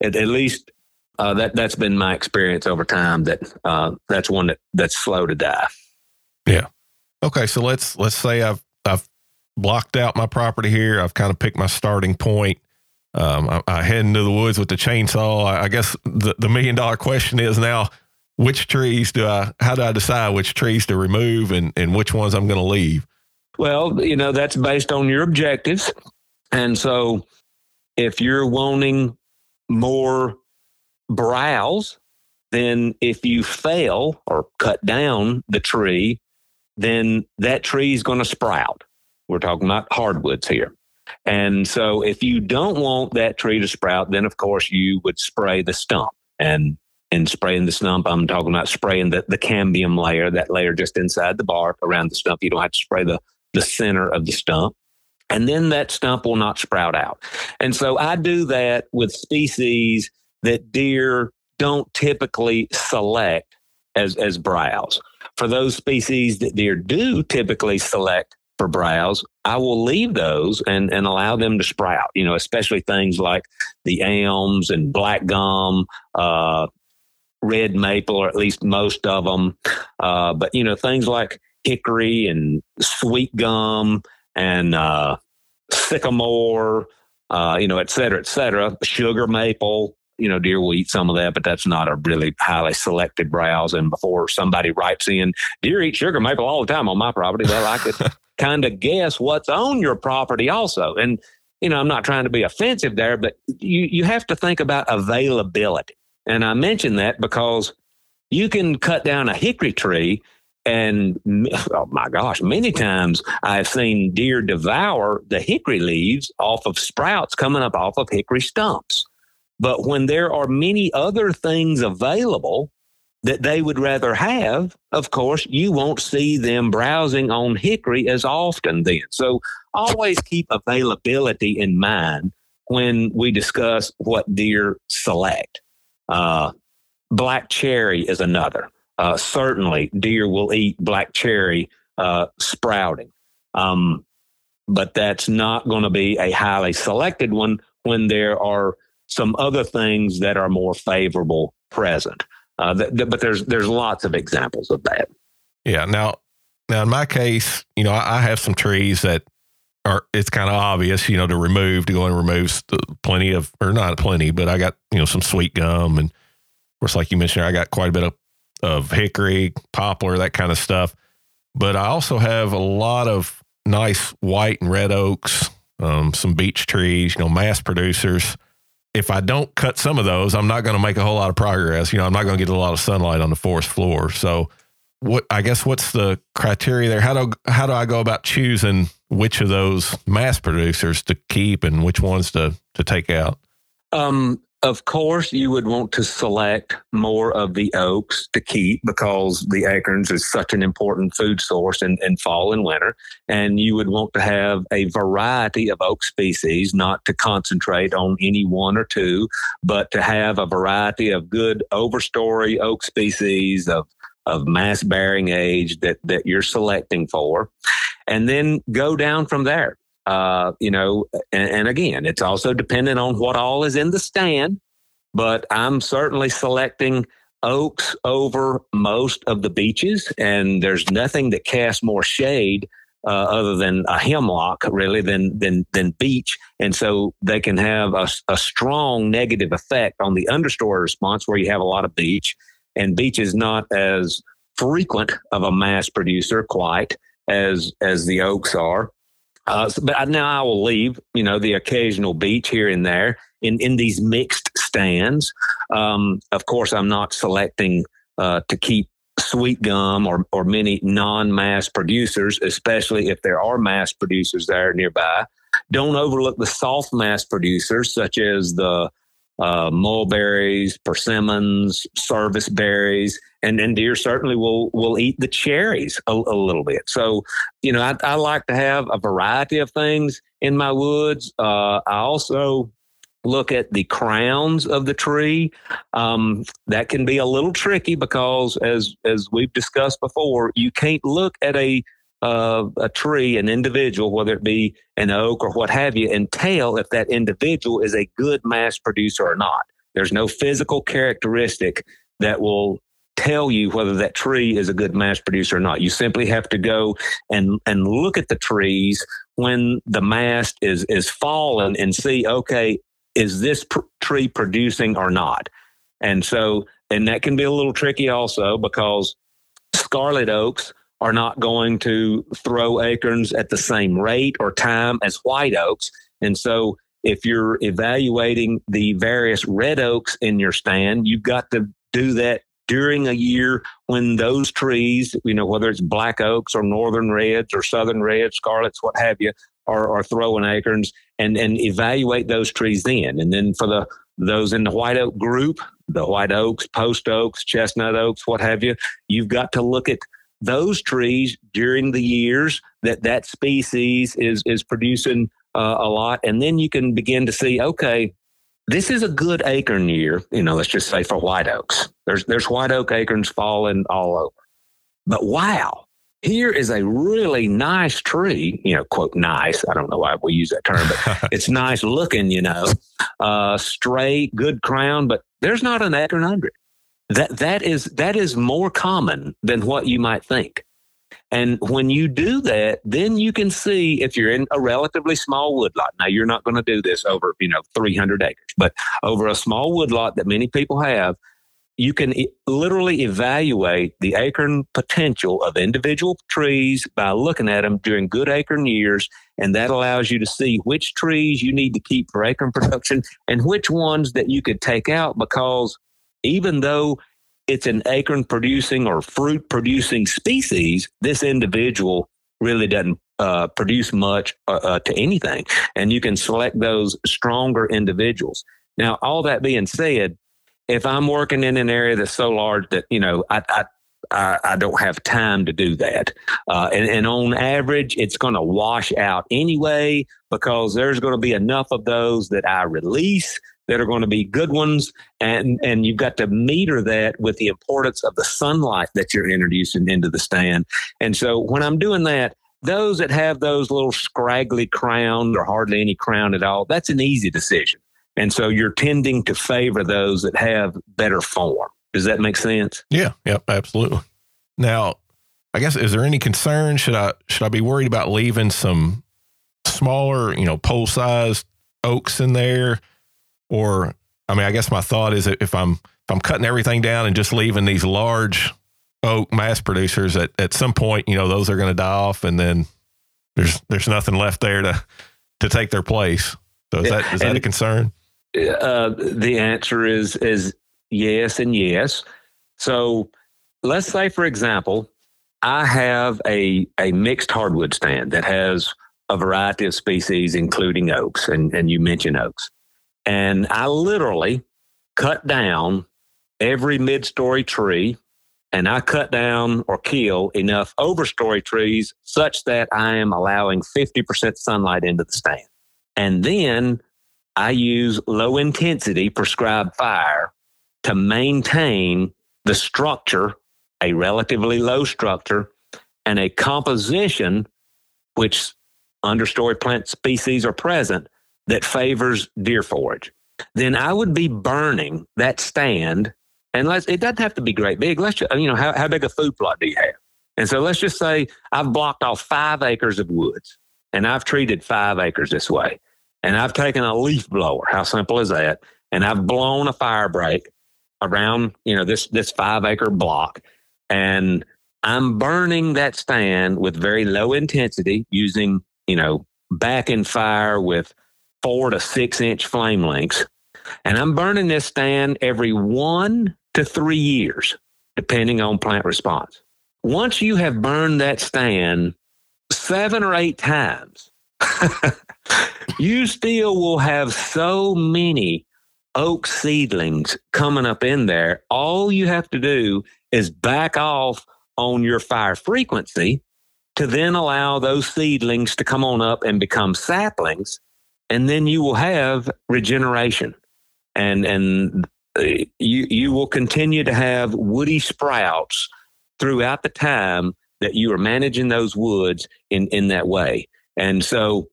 at, at least uh, that that's been my experience over time. That uh, that's one that that's slow to die. Yeah. Okay. So let's let's say I've I've blocked out my property here. I've kind of picked my starting point. Um, I, I, head into the woods with the chainsaw. I, I guess the, the million dollar question is now, which trees do I, how do I decide which trees to remove and, and which ones I'm going to leave? Well, you know, that's based on your objectives. And so if you're wanting more browse, then if you fail or cut down the tree, then that tree is going to sprout. We're talking about hardwoods here. And so if you don't want that tree to sprout, then of course you would spray the stump. And in spraying the stump, I'm talking about spraying the, the cambium layer, that layer just inside the bark around the stump. You don't have to spray the, the center of the stump. And then that stump will not sprout out. And so I do that with species that deer don't typically select as, as browse. For those species that deer do typically select for browse, I will leave those and, and allow them to sprout, you know, especially things like the elms and black gum, uh, red maple, or at least most of them. Uh, but, you know, things like hickory and sweet gum and uh, sycamore, uh, you know, et cetera, et cetera, sugar maple, you know, deer will eat some of that, but that's not a really highly selected browse. And before somebody writes in, deer eat sugar maple all the time on my property, well, I could kind of guess what's on your property also. And, you know, I'm not trying to be offensive there, but you, you have to think about availability. And I mention that because you can cut down a hickory tree and [LAUGHS] oh my gosh, many times I've seen deer devour the hickory leaves off of sprouts coming up off of hickory stumps. But when there are many other things available that they would rather have, of course, you won't see them browsing on hickory as often then. So always keep availability in mind when we discuss what deer select. Uh, black cherry is another. Uh, certainly, deer will eat black cherry uh, sprouting. Um, but that's not going to be a highly selected one when there are some other things that are more favorable present. Uh, th- th- but there's there's lots of examples of that. Yeah. Now, now in my case, you know, I, I have some trees that are it's kind of obvious, you know, to remove to go and remove plenty of or not plenty, but I got you know some sweet gum and of course, like you mentioned, I got quite a bit of of hickory, poplar, that kind of stuff. But I also have a lot of nice white and red oaks, um, some beech trees, you know, mass producers if I don't cut some of those, I'm not going to make a whole lot of progress. You know, I'm not going to get a lot of sunlight on the forest floor. So, what I guess what's the criteria there? How do how do I go about choosing which of those mass producers to keep and which ones to to take out? Um, of course, you would want to select more of the oaks to keep because the acorns is such an important food source in, in fall and winter. And you would want to have a variety of oak species, not to concentrate on any one or two, but to have a variety of good overstory oak species of of mass bearing age that that you're selecting for and then go down from there uh, you know, and, and again, it's also dependent on what all is in the stand. But I'm certainly selecting oaks over most of the beeches, and there's nothing that casts more shade uh, other than a hemlock, really, than than than beech, and so they can have a, a strong negative effect on the understory response where you have a lot of beech, and beech is not as frequent of a mass producer quite as as the oaks are. Uh, so, but now I will leave, you know, the occasional beech here and there in, in these mixed stands. Um, of course, I'm not selecting uh, to keep sweet gum or, or many non-mass producers, especially if there are mass producers there nearby. Don't overlook the soft mass producers such as the uh, mulberries, persimmons, service berries, and, and deer certainly will will eat the cherries a, a little bit. So, you know, I, I, like to have a variety of things in my woods. Uh, I also look at the crowns of the tree. Um, that can be a little tricky because, as as we've discussed before, you can't look at a uh, a tree, an individual, whether it be an oak or what have you, and tell if that individual is a good mass producer or not. There's no physical characteristic that will tell you whether that tree is a good mass producer or not. You simply have to go and and look at the trees when the mast is is fallen and see, okay, is this pr- tree producing or not? And so And that can be a little tricky also because scarlet oaks are not going to throw acorns at the same rate or time as white oaks. And so if you're evaluating the various red oaks in your stand, you've got to do that during a year when those trees, you know, whether it's black oaks or northern reds or southern reds, scarlets, what have you, are, are throwing acorns and, and evaluate those trees then. And then for the those in the white oak group, the white oaks, post oaks, chestnut oaks, what have you, you've got to look at those trees during the years that that species is is producing uh, a lot, and then you can begin to see, okay, this is a good acorn year. You know, let's just say for white oaks, there's there's white oak acorns falling all over, but wow, here is a really nice tree, you know, quote, nice. I don't know why we use that term, but [LAUGHS] it's nice looking, you know, uh, straight, good crown, but there's not an acorn under it. That, that is, that is more common than what you might think. And when you do that, then you can see if you're in a relatively small woodlot. Now, you're not going to do this over, you know, 300 acres, but over a small woodlot that many people have, you can e- literally evaluate the acorn potential of individual trees by looking at them during good acorn years. And that allows you to see which trees you need to keep for acorn production and which ones that you could take out because even though it's an acorn producing or fruit producing species, this individual really doesn't uh, produce much uh, uh, to anything. And you can select those stronger individuals. Now, all that being said, if I'm working in an area that's so large that you know I I, I, I don't have time to do that, uh, and, and on average, it's going to wash out anyway because there's going to be enough of those that I release that are going to be good ones, and and you've got to meter that with the importance of the sunlight that you're introducing into the stand. And so when I'm doing that, those that have those little scraggly crown or hardly any crown at all, that's an easy decision. And so you're tending to favor those that have better form. Does that make sense? Yeah. Yep. Absolutely. Now, I guess is there any concern? Should I should I be worried about leaving some smaller, you know, pole sized oaks in there? Or I mean, I guess my thought is that if I'm if I'm cutting everything down and just leaving these large oak mass producers at, at some point, you know, those are going to die off and then there's there's nothing left there to to take their place. So is that is that a concern? Uh, the answer is is yes and yes. So let's say, for example, I have a a mixed hardwood stand that has a variety of species, including oaks, and and you mentioned oaks, and I literally cut down every mid-story tree and I cut down or kill enough overstory trees such that I am allowing 50% sunlight into the stand. And then I use low intensity prescribed fire to maintain the structure, a relatively low structure, and a composition which understory plant species are present that favors deer forage. Then I would be burning that stand, and let's, it doesn't have to be great big. Let's just, you know, how, how big a food plot do you have? And so let's just say I've blocked off five acres of woods and I've treated five acres this way and I've taken a leaf blower. How simple is that? And I've blown a fire break around, you know, this this five acre block, and I'm burning that stand with very low intensity using, you know, back in fire with four to six inch flame lengths. And I'm burning this stand every one to three years, depending on plant response. Once you have burned that stand seven or eight times, [LAUGHS] you still will have so many oak seedlings coming up in there. All you have to do is back off on your fire frequency to then allow those seedlings to come on up and become saplings. And then you will have regeneration. And, and uh, you, you will continue to have woody sprouts throughout the time that you are managing those woods in, in that way. And so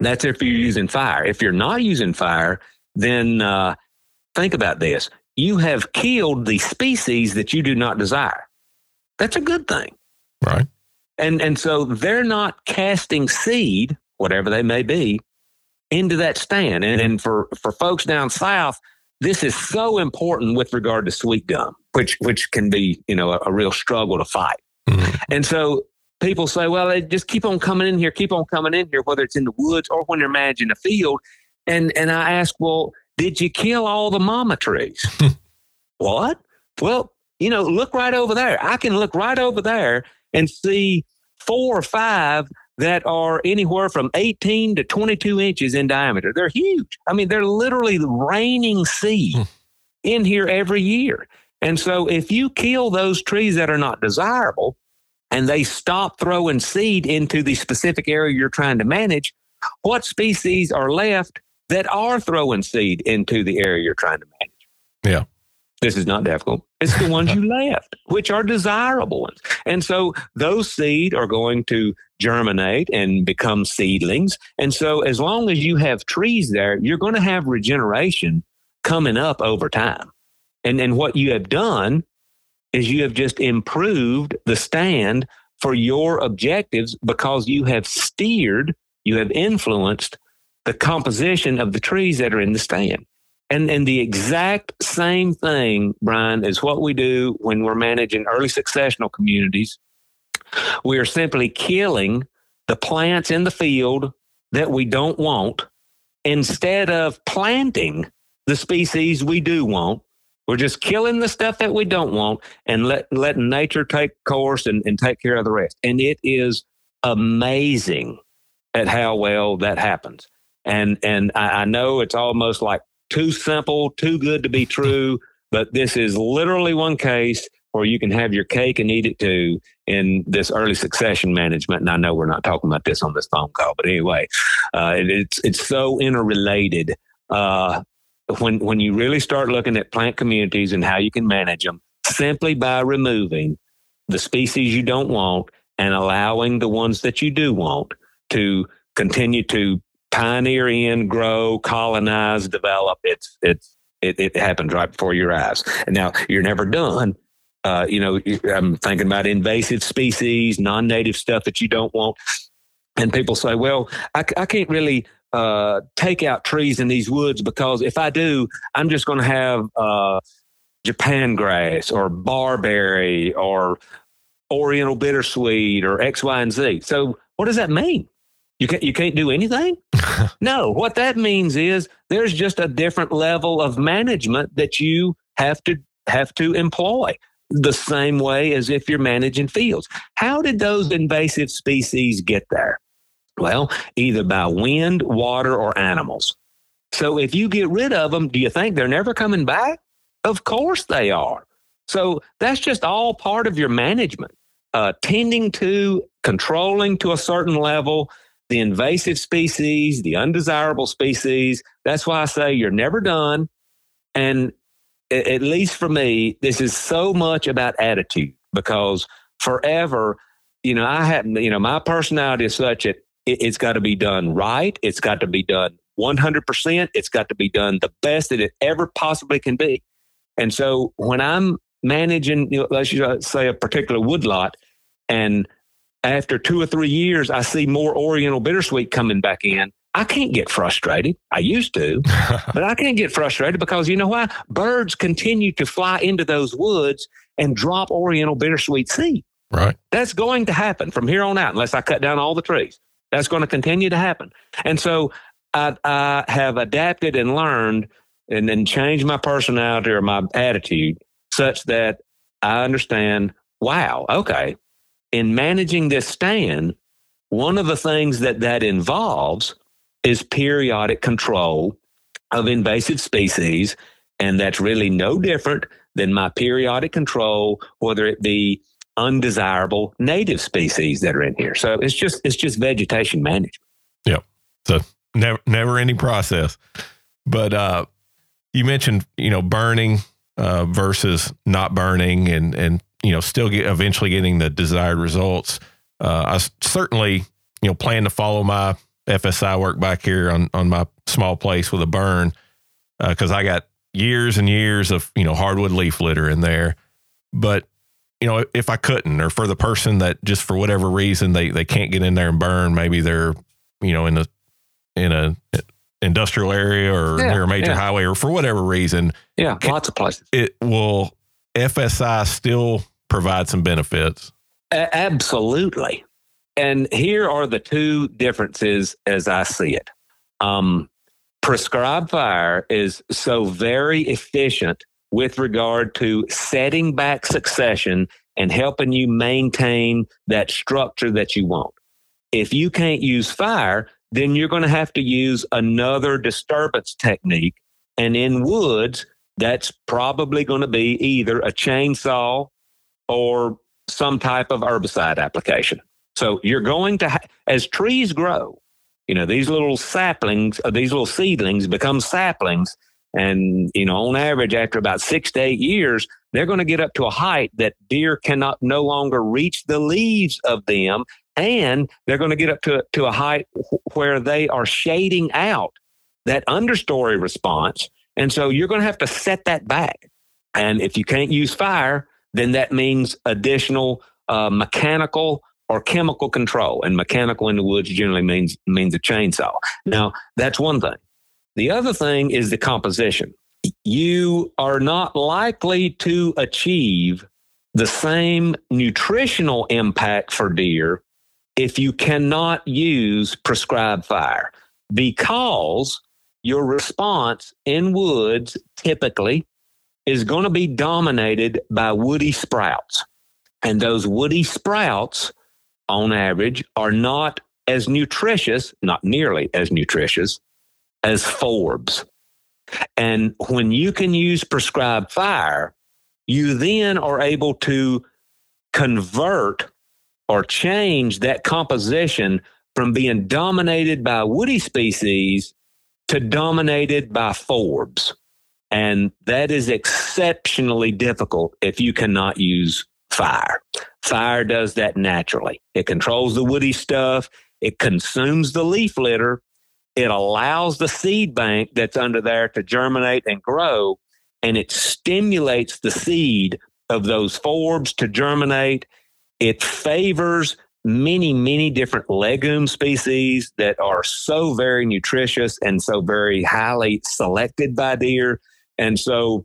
that's if you're using fire. If you're not using fire, then uh, think about this. You have killed the species that you do not desire. That's a good thing. Right. And and so they're not casting seed, whatever they may be, into that stand. And, and for, for folks down south, this is so important with regard to sweet gum which which can be you know a, a real struggle to fight. Mm-hmm. And so people say, well, they just keep on coming in here, keep on coming in here, whether it's in the woods or when they're managing a field. And and I ask, well, did you kill all the mama trees? [LAUGHS] what? Well, you know, look right over there. I can look right over there and see four or five that are anywhere from 18 to 22 inches in diameter. They're huge. I mean, they're literally raining seed hmm. in here every year. And so if you kill those trees that are not desirable and they stop throwing seed into the specific area you're trying to manage, what species are left that are throwing seed into the area you're trying to manage? Yeah. This is not difficult. It's the ones you [LAUGHS] left, which are desirable ones. And so those seed are going to germinate and become seedlings. And so as long as you have trees there, you're going to have regeneration coming up over time. And, and what you have done is you have just improved the stand for your objectives because you have steered, you have influenced the composition of the trees that are in the stand. And, and the exact same thing, Brian, is what we do when we're managing early successional communities. We are simply killing the plants in the field that we don't want instead of planting the species we do want. We're just killing the stuff that we don't want and let, letting nature take course and, and take care of the rest. And it is amazing at how well that happens. And and I, I know it's almost like too simple, too good to be true. But this is literally one case where you can have your cake and eat it too in this early succession management. And I know we're not talking about this on this phone call, but anyway, uh, it, it's it's so interrelated. Uh, when when you really start looking at plant communities and how you can manage them, simply by removing the species you don't want and allowing the ones that you do want to continue to pioneer in, grow, colonize, develop. It's it's it, it happens right before your eyes. And now you're never done. Uh, you know, I'm thinking about invasive species, non-native stuff that you don't want. And people say, well, I, I can't really uh, take out trees in these woods because if I do, I'm just going to have uh, Japan grass or barberry or Oriental bittersweet or X, Y, and Z. So what does that mean? You can't you can't do anything? [LAUGHS] no. What that means is there's just a different level of management that you have to have to employ the same way as if you're managing fields. How did those invasive species get there? Well, either by wind, water, or animals. So if you get rid of them, do you think they're never coming back? Of course they are. So that's just all part of your management, uh, tending to, controlling to a certain level, the invasive species, the undesirable species. That's why I say you're never done. And at least for me, this is so much about attitude because forever, you know, I have, you know, my personality is such that it, it's got to be done right. It's got to be done 100%. It's got to be done the best that it ever possibly can be. And so when I'm managing, you know, let's say a particular woodlot, and after two or three years, I see more Oriental bittersweet coming back in. I can't get frustrated. I used to, [LAUGHS] but I can't get frustrated because you know why? Birds continue to fly into those woods and drop Oriental bittersweet seed. Right. That's going to happen from here on out, unless I cut down all the trees. That's going to continue to happen. And so I, I have adapted and learned and then changed my personality or my attitude such that I understand wow, okay, in managing this stand, one of the things that that involves is periodic control of invasive species. And that's really no different than my periodic control, whether it be undesirable native species that are in here. So it's just it's just vegetation management. Yeah. So never never any process. But uh you mentioned, you know, burning uh versus not burning and and you know, still get eventually getting the desired results. Uh, I certainly, you know, plan to follow my FSI work back here on on my small place with a burn because uh, I got years and years of you know hardwood leaf litter in there. But you know, if I couldn't, or for the person that just for whatever reason they they can't get in there and burn, maybe they're you know in a in a industrial area or yeah, near a major yeah. highway or for whatever reason. Yeah, lots of places. It will FSI still provides some benefits. A- absolutely. And here are the two differences as I see it. Um, prescribed fire is so very efficient with regard to setting back succession and helping you maintain that structure that you want. If you can't use fire, then you're going to have to use another disturbance technique. And in woods, that's probably going to be either a chainsaw or some type of herbicide application. So you're going to, ha- as trees grow, you know, these little saplings, uh, these little seedlings become saplings. And, you know, on average, after about six to eight years, they're going to get up to a height that deer cannot no longer reach the leaves of them. And they're going to get up to, to a height where they are shading out that understory response. And so you're going to have to set that back. And if you can't use fire, then that means additional uh, mechanical or chemical control. And mechanical in the woods generally means means a chainsaw. Now, that's one thing. The other thing is the composition. You are not likely to achieve the same nutritional impact for deer if you cannot use prescribed fire because your response in woods typically is going to be dominated by woody sprouts. And those woody sprouts, on average, are not as nutritious, not nearly as nutritious as forbs. And when you can use prescribed fire, you then are able to convert or change that composition from being dominated by woody species to dominated by forbs. And that is exceptionally difficult if you cannot use fire. Fire does that naturally. It controls the woody stuff, it consumes the leaf litter, it allows the seed bank that's under there to germinate and grow, and it stimulates the seed of those forbs to germinate. It favors many, many different legume species that are so very nutritious and so very highly selected by deer. And so,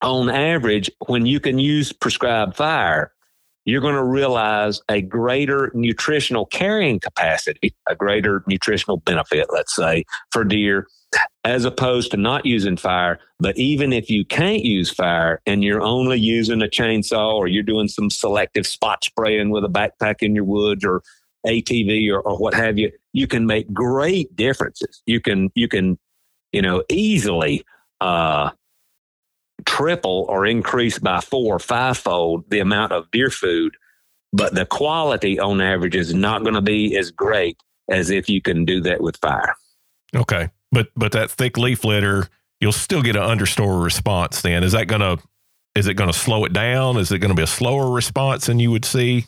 on average, when you can use prescribed fire, you're going to realize a greater nutritional carrying capacity, a greater nutritional benefit, let's say, for deer, as opposed to not using fire. But even if you can't use fire and you're only using a chainsaw or you're doing some selective spot spraying with a backpack in your woods or ATV or, or what have you, you can make great differences. You can, you can, you know, easily uh, triple or increase by four or fivefold the amount of deer food, but the quality on average is not going to be as great as if you can do that with fire. Okay. But but that thick leaf litter, you'll still get an understory response then. Is that going to is it going to slow it down? Is it going to be a slower response than you would see?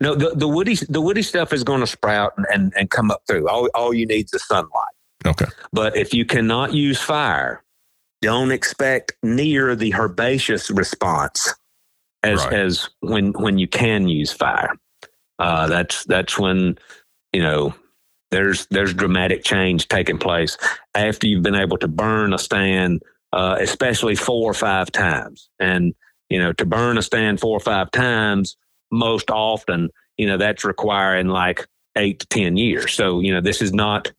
No, the, the woody the woody stuff is going to sprout and, and, and come up through. All all you need is the sunlight. Okay. But if you cannot use fire, don't expect near the herbaceous response as right. as when when you can use fire. Uh, that's that's when you know there's there's dramatic change taking place after you've been able to burn a stand, uh, especially four or five times. And you know to burn a stand four or five times, most often, you know that's requiring like eight to ten years. So you know this is not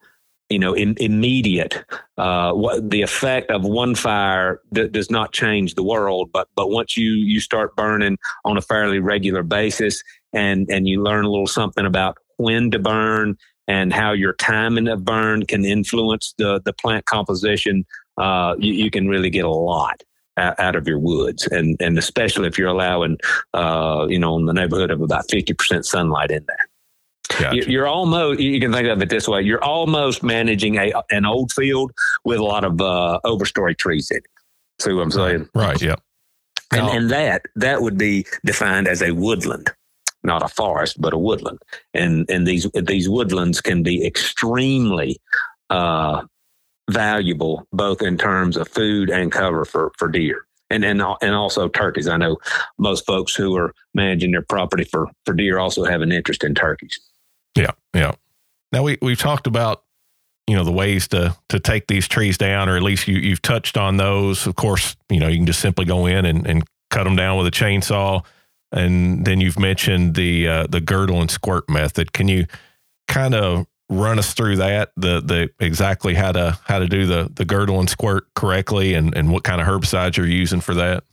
you know, in, immediate. Uh, what the effect of one fire d- does not change the world, but but once you you start burning on a fairly regular basis, and and you learn a little something about when to burn and how your timing of burn can influence the the plant composition, uh, you, you can really get a lot out of your woods, and and especially if you're allowing, uh, you know, in the neighborhood of about fifty percent sunlight in there. Gotcha. You're almost, you can think of it this way you're almost managing a an old field with a lot of uh, overstory trees in it. See what I'm saying? Right. Yeah. And, and that that would be defined as a woodland, not a forest, but a woodland. And and these these woodlands can be extremely uh, valuable, both in terms of food and cover for for deer and and and also turkeys. I know most folks who are managing their property for for deer also have an interest in turkeys. Yeah, yeah. Now we we've talked about you know the ways to to take these trees down, or at least you you've touched on those. Of course, you know you can just simply go in and and cut them down with a chainsaw, and then you've mentioned the uh, the girdle and squirt method. Can you kind of run us through that the the exactly how to how to do the the girdle and squirt correctly, and and what kind of herbicides you're using for that?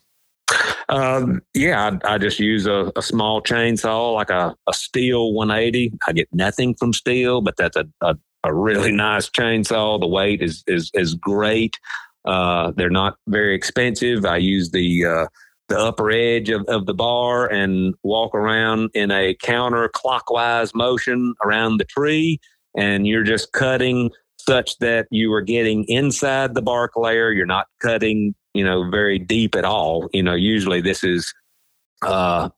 Um, yeah, I, I, just use a, a, small chainsaw, like a, a Stihl 180. I get nothing from Stihl, but that's a, a, a really [LAUGHS] nice chainsaw. The weight is is is great. Uh, they're not very expensive. I use the uh, the upper edge of, of the bar and walk around in a counterclockwise motion around the tree, and you're just cutting such that you are getting inside the bark layer. You're not cutting, you know, very deep at all. You know, usually this is uh,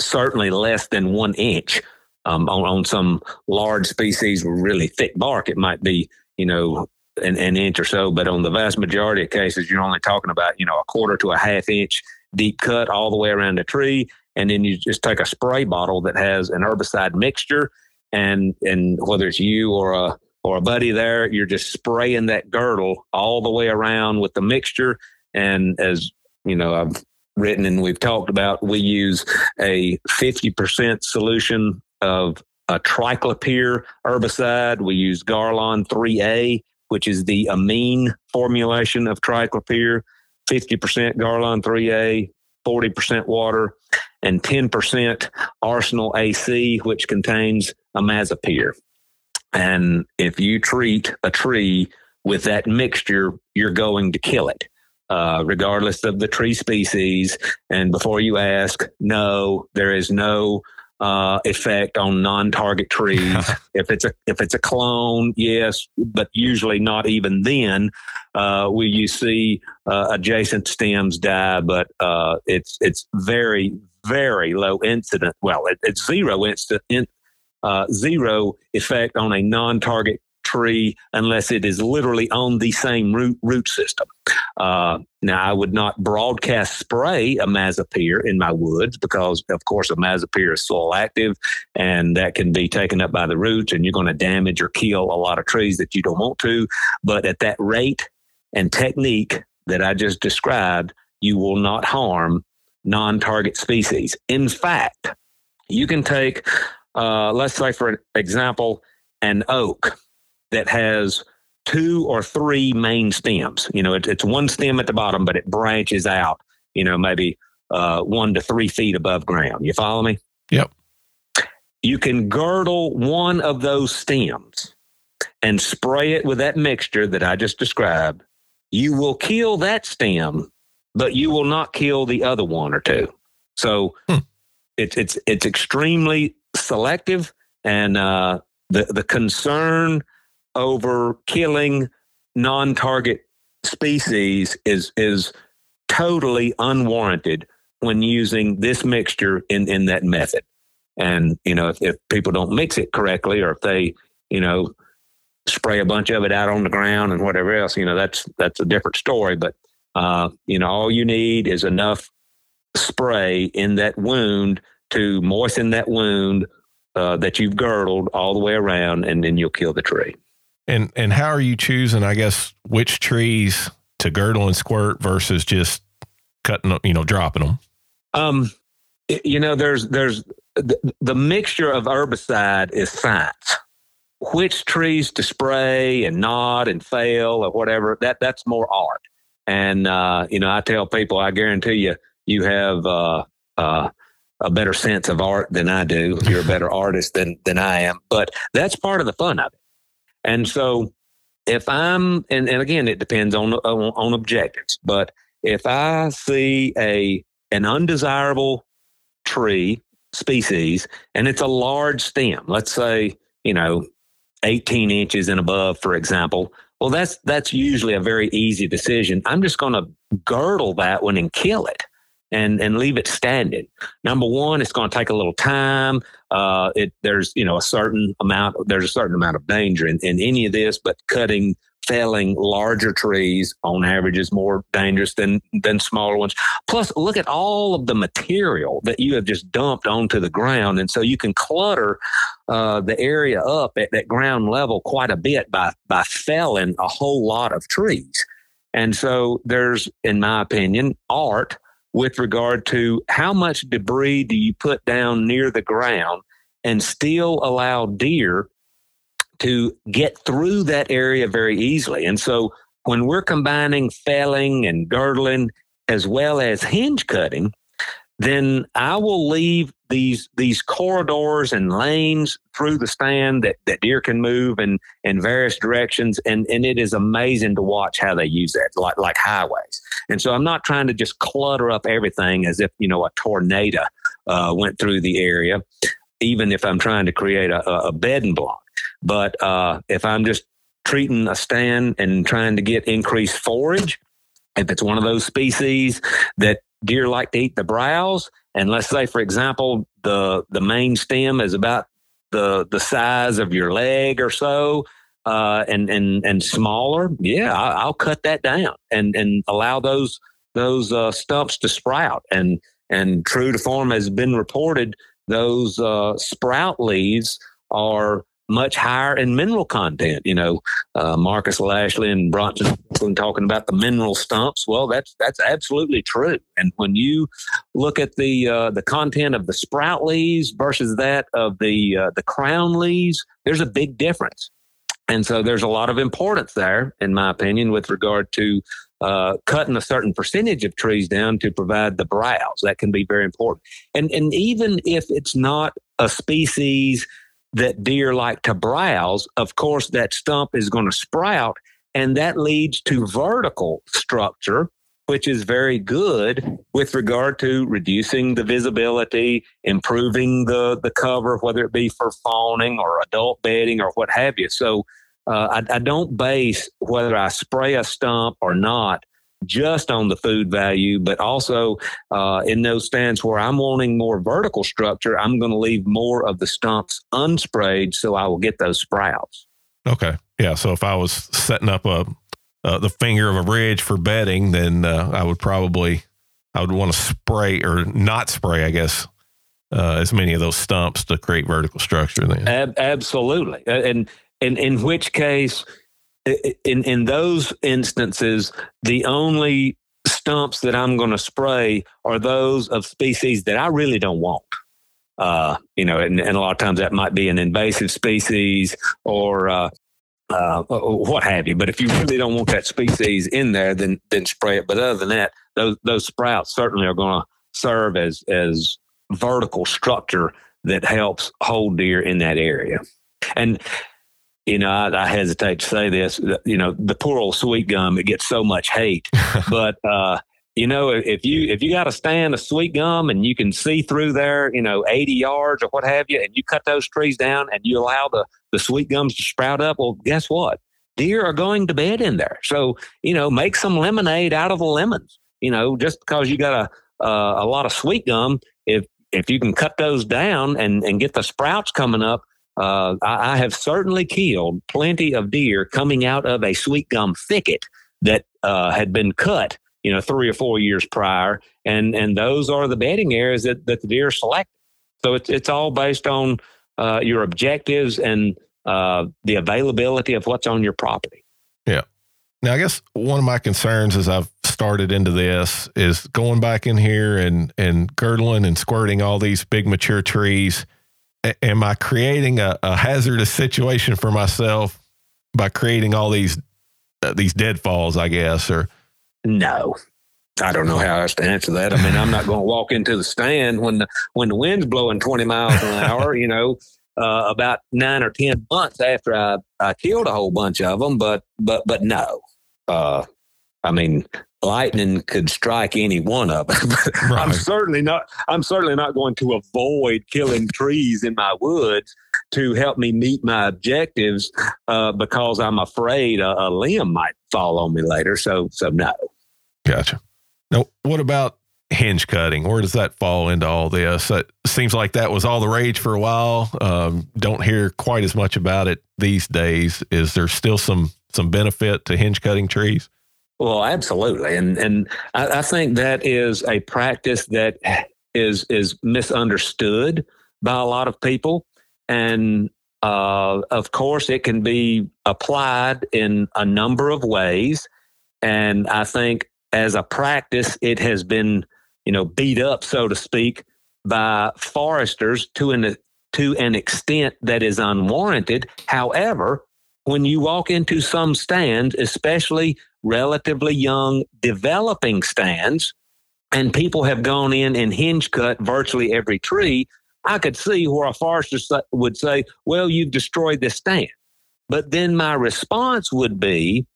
certainly less than one inch. Um, on, on some large species with really thick bark, it might be, you know, an, an inch or so. But on the vast majority of cases, you're only talking about, you know, a quarter to a half inch deep cut all the way around the tree. And then you just take a spray bottle that has an herbicide mixture. And, and whether it's you or a, or a buddy there, you're just spraying that girdle all the way around with the mixture. And as you know, I've written and we've talked about, we use a 50% solution of a triclopyr herbicide. We use Garlon 3A, which is the amine formulation of triclopyr, 50% Garlon 3A, 40% water, and 10% Arsenal AC, which contains imazapyr. And if you treat a tree with that mixture, you're going to kill it, uh, regardless of the tree species. And before you ask, no, there is no uh, effect on non-target trees. [LAUGHS] if it's a if it's a clone, yes, but usually not even then uh, will you see uh, adjacent stems die. But uh, it's it's very very low incident. Well, it, it's zero instant in, uh, zero effect on a non-target tree unless it is literally on the same root root system. Uh, now, I would not broadcast spray imazapyr in my woods because, of course, imazapyr is soil active and that can be taken up by the roots, and you're going to damage or kill a lot of trees that you don't want to. But at that rate and technique that I just described, you will not harm non-target species. In fact, you can take uh, let's say, for example, an oak that has two or three main stems. You know, it, it's one stem at the bottom, but it branches out, you know, maybe uh, one to three feet above ground. You follow me? Yep. You can girdle one of those stems and spray it with that mixture that I just described. You will kill that stem, but you will not kill the other one or two. So hmm. it's it's it's extremely selective, and uh, the the concern over killing non-target species is is totally unwarranted when using this mixture in in that method. And you know, if, if people don't mix it correctly, or if they you know spray a bunch of it out on the ground and whatever else, you know, that's that's a different story. But uh, you know, all you need is enough spray in that wound to moisten that wound uh, that you've girdled all the way around, and then you'll kill the tree. And and how are you choosing? I guess which trees to girdle and squirt versus just cutting, you know, dropping them. Um, you know, there's there's the, the mixture of herbicide is science. Which trees to spray and nod and fail or whatever that that's more art. And uh, you know, I tell people, I guarantee you, you have uh, uh, a better sense of art than I do. You're a better [LAUGHS] artist than than I am. But that's part of the fun of it. And so if I'm and, and again it depends on, on on objectives, but if I see a an undesirable tree species and it's a large stem, let's say, you know, 18 inches and above, for example, well, that's that's usually a very easy decision. I'm just going to girdle that one and kill it and and leave it standing. Number one, it's going to take a little time. Uh, it there's you know a certain amount there's a certain amount of danger in, in any of this, but cutting felling larger trees on average is more dangerous than than smaller ones. Plus, look at all of the material that you have just dumped onto the ground, and so you can clutter uh, the area up at that ground level quite a bit by by felling a whole lot of trees. And so there's, in my opinion, art with regard to how much debris do you put down near the ground and still allow deer to get through that area very easily. And so when we're combining felling and girdling as well as hinge cutting, then I will leave these these corridors and lanes through the stand that, that deer can move in, in various directions. And, and it is amazing to watch how they use that, like like highways. And so I'm not trying to just clutter up everything as if, you know, a tornado uh, went through the area, even if I'm trying to create a, a bedding block. But uh, if I'm just treating a stand and trying to get increased forage, if it's one of those species that deer like to eat the browse, and let's say, for example, the the main stem is about the the size of your leg or so, uh, and and and smaller, yeah, I, will cut that down and and allow those those uh, stumps to sprout. And and true to form has been reported, those uh, sprout leaves are much higher in mineral content. You know, uh, Marcus Lashley and Bronson talking about the mineral stumps. Well, that's that's absolutely true. And when you look at the uh, the content of the sprout leaves versus that of the uh, the crown leaves, there's a big difference. And so there's a lot of importance there, in my opinion, with regard to uh, cutting a certain percentage of trees down to provide the browse. That can be very important. And and even if it's not a species that deer like to browse, of course, that stump is going to sprout, and that leads to vertical structure, which is very good with regard to reducing the visibility, improving the, the cover, whether it be for fawning or adult bedding or what have you. So uh, I, I don't base whether I spray a stump or not just on the food value, but also uh, in those stands where I'm wanting more vertical structure, I'm going to leave more of the stumps unsprayed so I will get those sprouts. Okay. Yeah. So if I was setting up a uh, the finger of a ridge for bedding, then uh, I would probably I would want to spray or not spray, I guess, uh, as many of those stumps to create vertical structure. Then Ab- absolutely, and in in which case in in those instances, the only stumps that I'm going to spray are those of species that I really don't want. Uh, you know, and, and, a lot of times that might be an invasive species or uh, uh, what have you. But if you really don't want that species in there, then then spray it. But other than that, those those sprouts certainly are going to serve as as vertical structure that helps hold deer in that area. And you know, I, I, hesitate to say this, you know, the poor old sweet gum, it gets so much hate. [LAUGHS] but, uh, you know, if you if you got a stand of sweet gum and you can see through there, you know, 80 yards or what have you, and you cut those trees down and you allow the, the sweet gums to sprout up, well, guess what? Deer are going to bed in there. So, you know, make some lemonade out of the lemons. You know, just because you got a uh, a lot of sweet gum, if if you can cut those down and, and get the sprouts coming up, uh, I, I, have certainly killed plenty of deer coming out of a sweet gum thicket that uh, had been cut, you know, three or four years prior, and and those are the bedding areas that, that the deer select. So it's it's all based on uh, your objectives and uh, the availability of what's on your property. Yeah. Now, I guess one of my concerns as I've started into this is going back in here and and girdling and squirting all these big mature trees am I creating a, a hazardous situation for myself by creating all these uh, these deadfalls? I guess or no. I don't know how else to answer that. I mean, I'm not going to walk into the stand when the when the wind's blowing 20 miles an hour. You know, uh, about nine or ten months after I, I killed a whole bunch of them. But but but no, uh, I mean, lightning could strike any one of them. [LAUGHS] right. I'm certainly not. I'm certainly not going to avoid killing trees in my woods to help me meet my objectives uh, because I'm afraid a, a, limb might fall on me later. So, so no. Gotcha. Now, what about hinge cutting? Where does that fall into all this? It seems like that was all the rage for a while. Um, don't hear quite as much about it these days. Is there still some some benefit to hinge cutting trees? Well, absolutely, and and I, I, think that is a practice that is is misunderstood by a lot of people, and uh, of course, it can be applied in a number of ways. And I think as a practice, it has been you know, beat up, so to speak, by foresters to an to an extent that is unwarranted. However, when you walk into some stands, especially relatively young developing stands, and people have gone in and hinge cut virtually every tree, I could see where a forester would say, Well, you've destroyed this stand. But then my response would be,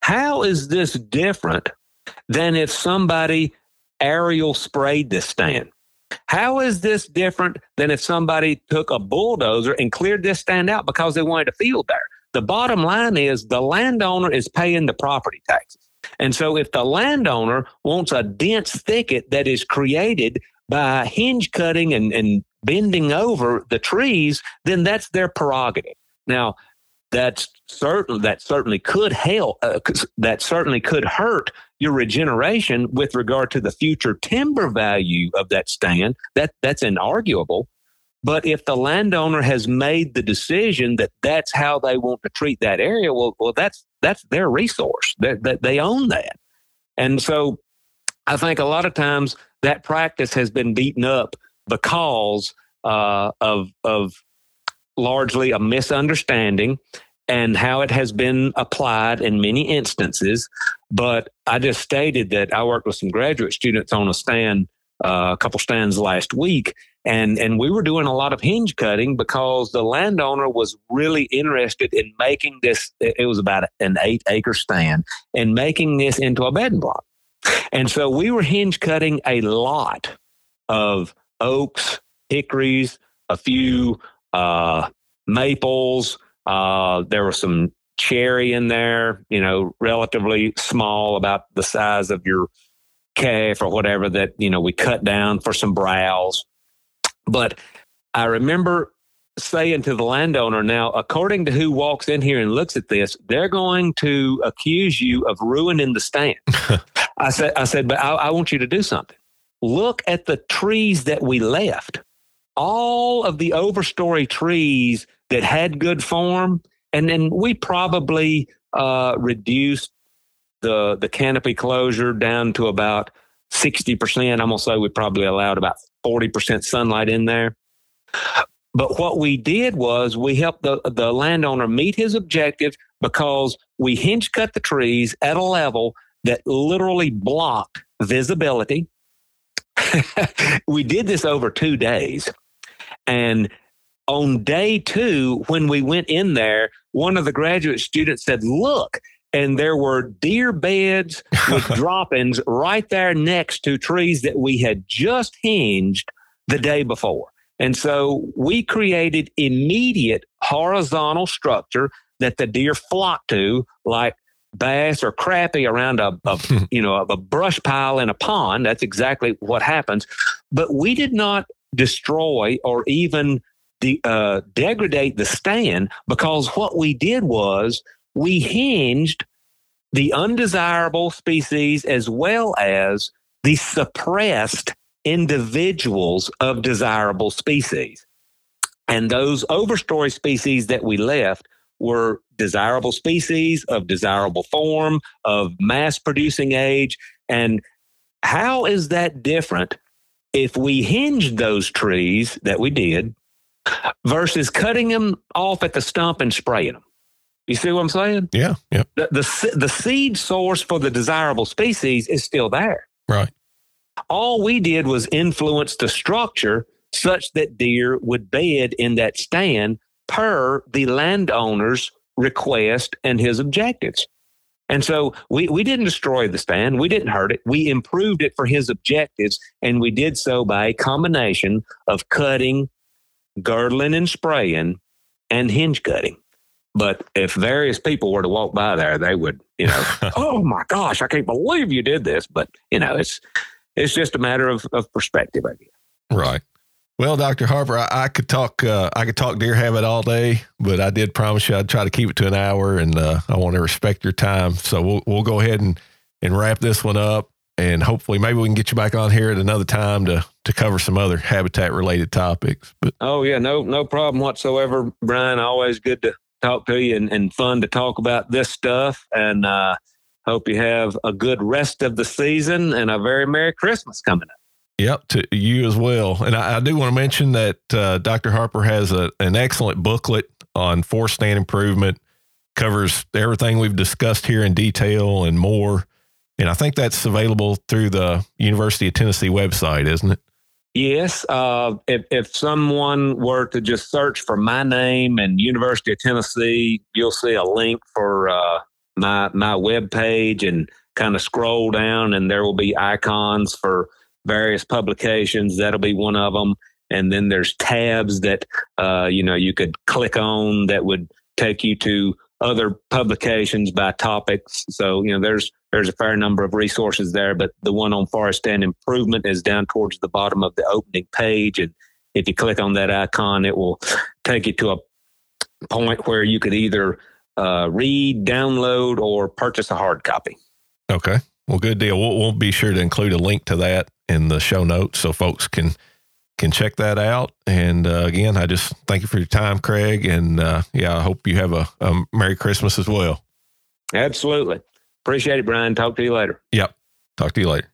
How is this different than if somebody aerial sprayed this stand? How is this different than if somebody took a bulldozer and cleared this stand out because they wanted a field there? The bottom line is the landowner is paying the property taxes. And so if the landowner wants a dense thicket that is created by hinge cutting and, and bending over the trees, then that's their prerogative. Now, that's certain that certainly could help uh, that certainly could hurt your regeneration with regard to the future timber value of that stand that that's inarguable but if the landowner has made the decision that that's how they want to treat that area, well, well, that's that's their resource. That that they own that, and so I think a lot of times that practice has been beaten up because uh, of of largely a misunderstanding and how it has been applied in many instances. But I just stated that I worked with some graduate students on a stand, uh, a couple stands last week, and and we were doing a lot of hinge cutting because the landowner was really interested in making this it was about an eight acre stand and making this into a bedding block. And so we were hinge cutting a lot of oaks hickories a few uh, maples. Uh, there was some cherry in there you know relatively small about the size of your calf or whatever that you know we cut down for some browse but I remember saying to the landowner, now, according to who walks in here and looks at this, they're going to accuse you of ruining the stand. [LAUGHS] I said, I said, but I, I want you to do something. Look at the trees that we left. All of the overstory trees that had good form, and then we probably uh, reduced the the canopy closure down to about 60%. I'm gonna say we probably allowed about 40% sunlight in there. But what we did was we helped the, the landowner meet his objective because we hinge cut the trees at a level that literally blocked visibility. [LAUGHS] we did this over two days. And on day two, when we went in there, one of the graduate students said, Look, and there were deer beds with [LAUGHS] droppings right there next to trees that we had just hinged the day before. And so we created immediate horizontal structure that the deer flock to, like bass or crappie around a, a [LAUGHS] you know a brush pile in a pond. That's exactly what happens. But we did not destroy or even de- uh, degrade the stand because what we did was we hinged the undesirable species as well as the suppressed individuals of desirable species. And those overstory species that we left were desirable species of desirable form, of mass producing age. And how is that different if we hinged those trees that we did versus cutting them off at the stump and spraying them? You see what I'm saying? Yeah, yeah. The, the the seed source for the desirable species is still there. Right. All we did was influence the structure such that deer would bed in that stand per the landowner's request and his objectives. And so we, we didn't destroy the stand. We didn't hurt it. We improved it for his objectives. And we did so by a combination of cutting, girdling, and spraying and hinge cutting. But if various people were to walk by there, they would, you know, [LAUGHS] oh my gosh, I can't believe you did this. But you know, it's it's just a matter of, of perspective, I guess. Right. Well, Doctor Harper, I, I, could talk. Uh, I could talk deer habit all day, but I did promise you I'd try to keep it to an hour, and uh, I want to respect your time. So we'll we'll go ahead and and wrap this one up, and hopefully maybe we can get you back on here at another time to to cover some other habitat related topics. But oh yeah, no no problem whatsoever, Brian. Always good to talk to you and, and fun to talk about this stuff. And uh, hope you have a good rest of the season and a very Merry Christmas coming up. Yep, to you as well. And I, I do want to mention that uh, Dr. Harper has a, an excellent booklet on forest stand improvement, covers everything we've discussed here in detail and more. And I think that's available through the University of Tennessee website, isn't it? Yes. Uh, if, if someone were to just search for my name and University of Tennessee, you'll see a link for uh, my my web page and kind of scroll down, and there will be icons for various publications. That'll be one of them. And then there's tabs that uh, you know you could click on that would take you to other publications by topics. So you know there's there's a fair number of resources there, but the one on forest stand improvement is down towards the bottom of the opening page. And if you click on that icon, it will take you to a point where you could either uh, read, download, or purchase a hard copy. Okay. Well, good deal. We'll, we'll be sure to include a link to that in the show notes so folks can can check that out. And uh, again, I just thank you for your time, Craig. And uh, yeah, I hope you have a, a Merry Christmas as well. Absolutely. Appreciate it, Brian. Talk to you later. Yep. Talk to you later.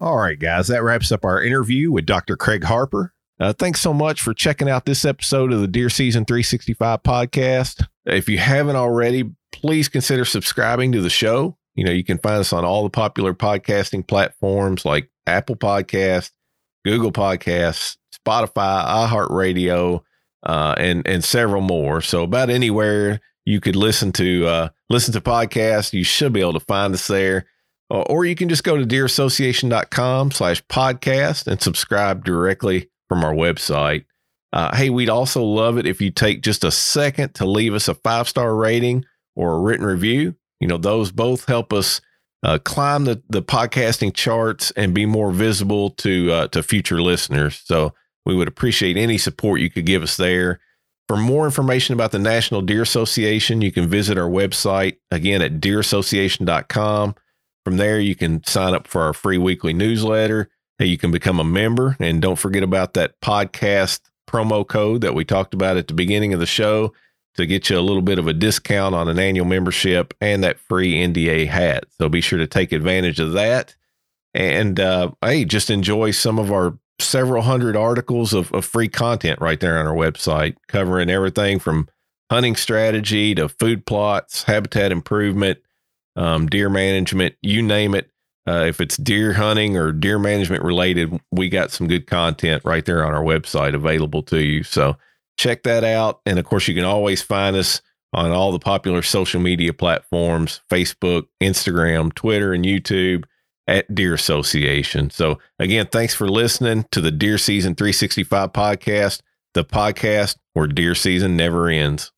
All right, guys. That wraps up our interview with Dr. Craig Harper. Uh, thanks so much for checking out this episode of the Deer Season 365 podcast. If you haven't already, please consider subscribing to the show. You know, you can find us on all the popular podcasting platforms like Apple Podcast, Google Podcasts, Spotify, iHeartRadio, uh, and and several more. So about anywhere you could listen to uh, listen to podcasts. You should be able to find us there. Uh, or you can just go to deerassociation.com slash podcast and subscribe directly from our website. Uh, hey, we'd also love it if you take just a second to leave us a five star rating or a written review. You know, those both help us uh, climb the, the podcasting charts and be more visible to uh, to future listeners. So we would appreciate any support you could give us there. For more information about the National Deer Association, you can visit our website again at deerassociation.com. From there, you can sign up for our free weekly newsletter. Hey, you can become a member. And don't forget about that podcast promo code that we talked about at the beginning of the show to get you a little bit of a discount on an annual membership and that free NDA hat. So be sure to take advantage of that. And uh, hey, just enjoy some of our several hundred articles of, of free content right there on our website, covering everything from hunting strategy to food plots, habitat improvement, um, deer management, you name it. Uh, if it's deer hunting or deer management related, we got some good content right there on our website available to you. So check that out. And of course, you can always find us on all the popular social media platforms Facebook, Instagram, Twitter, and YouTube at Deer Association. So, again, thanks for listening to the Deer Season 365 podcast, the podcast where deer season never ends.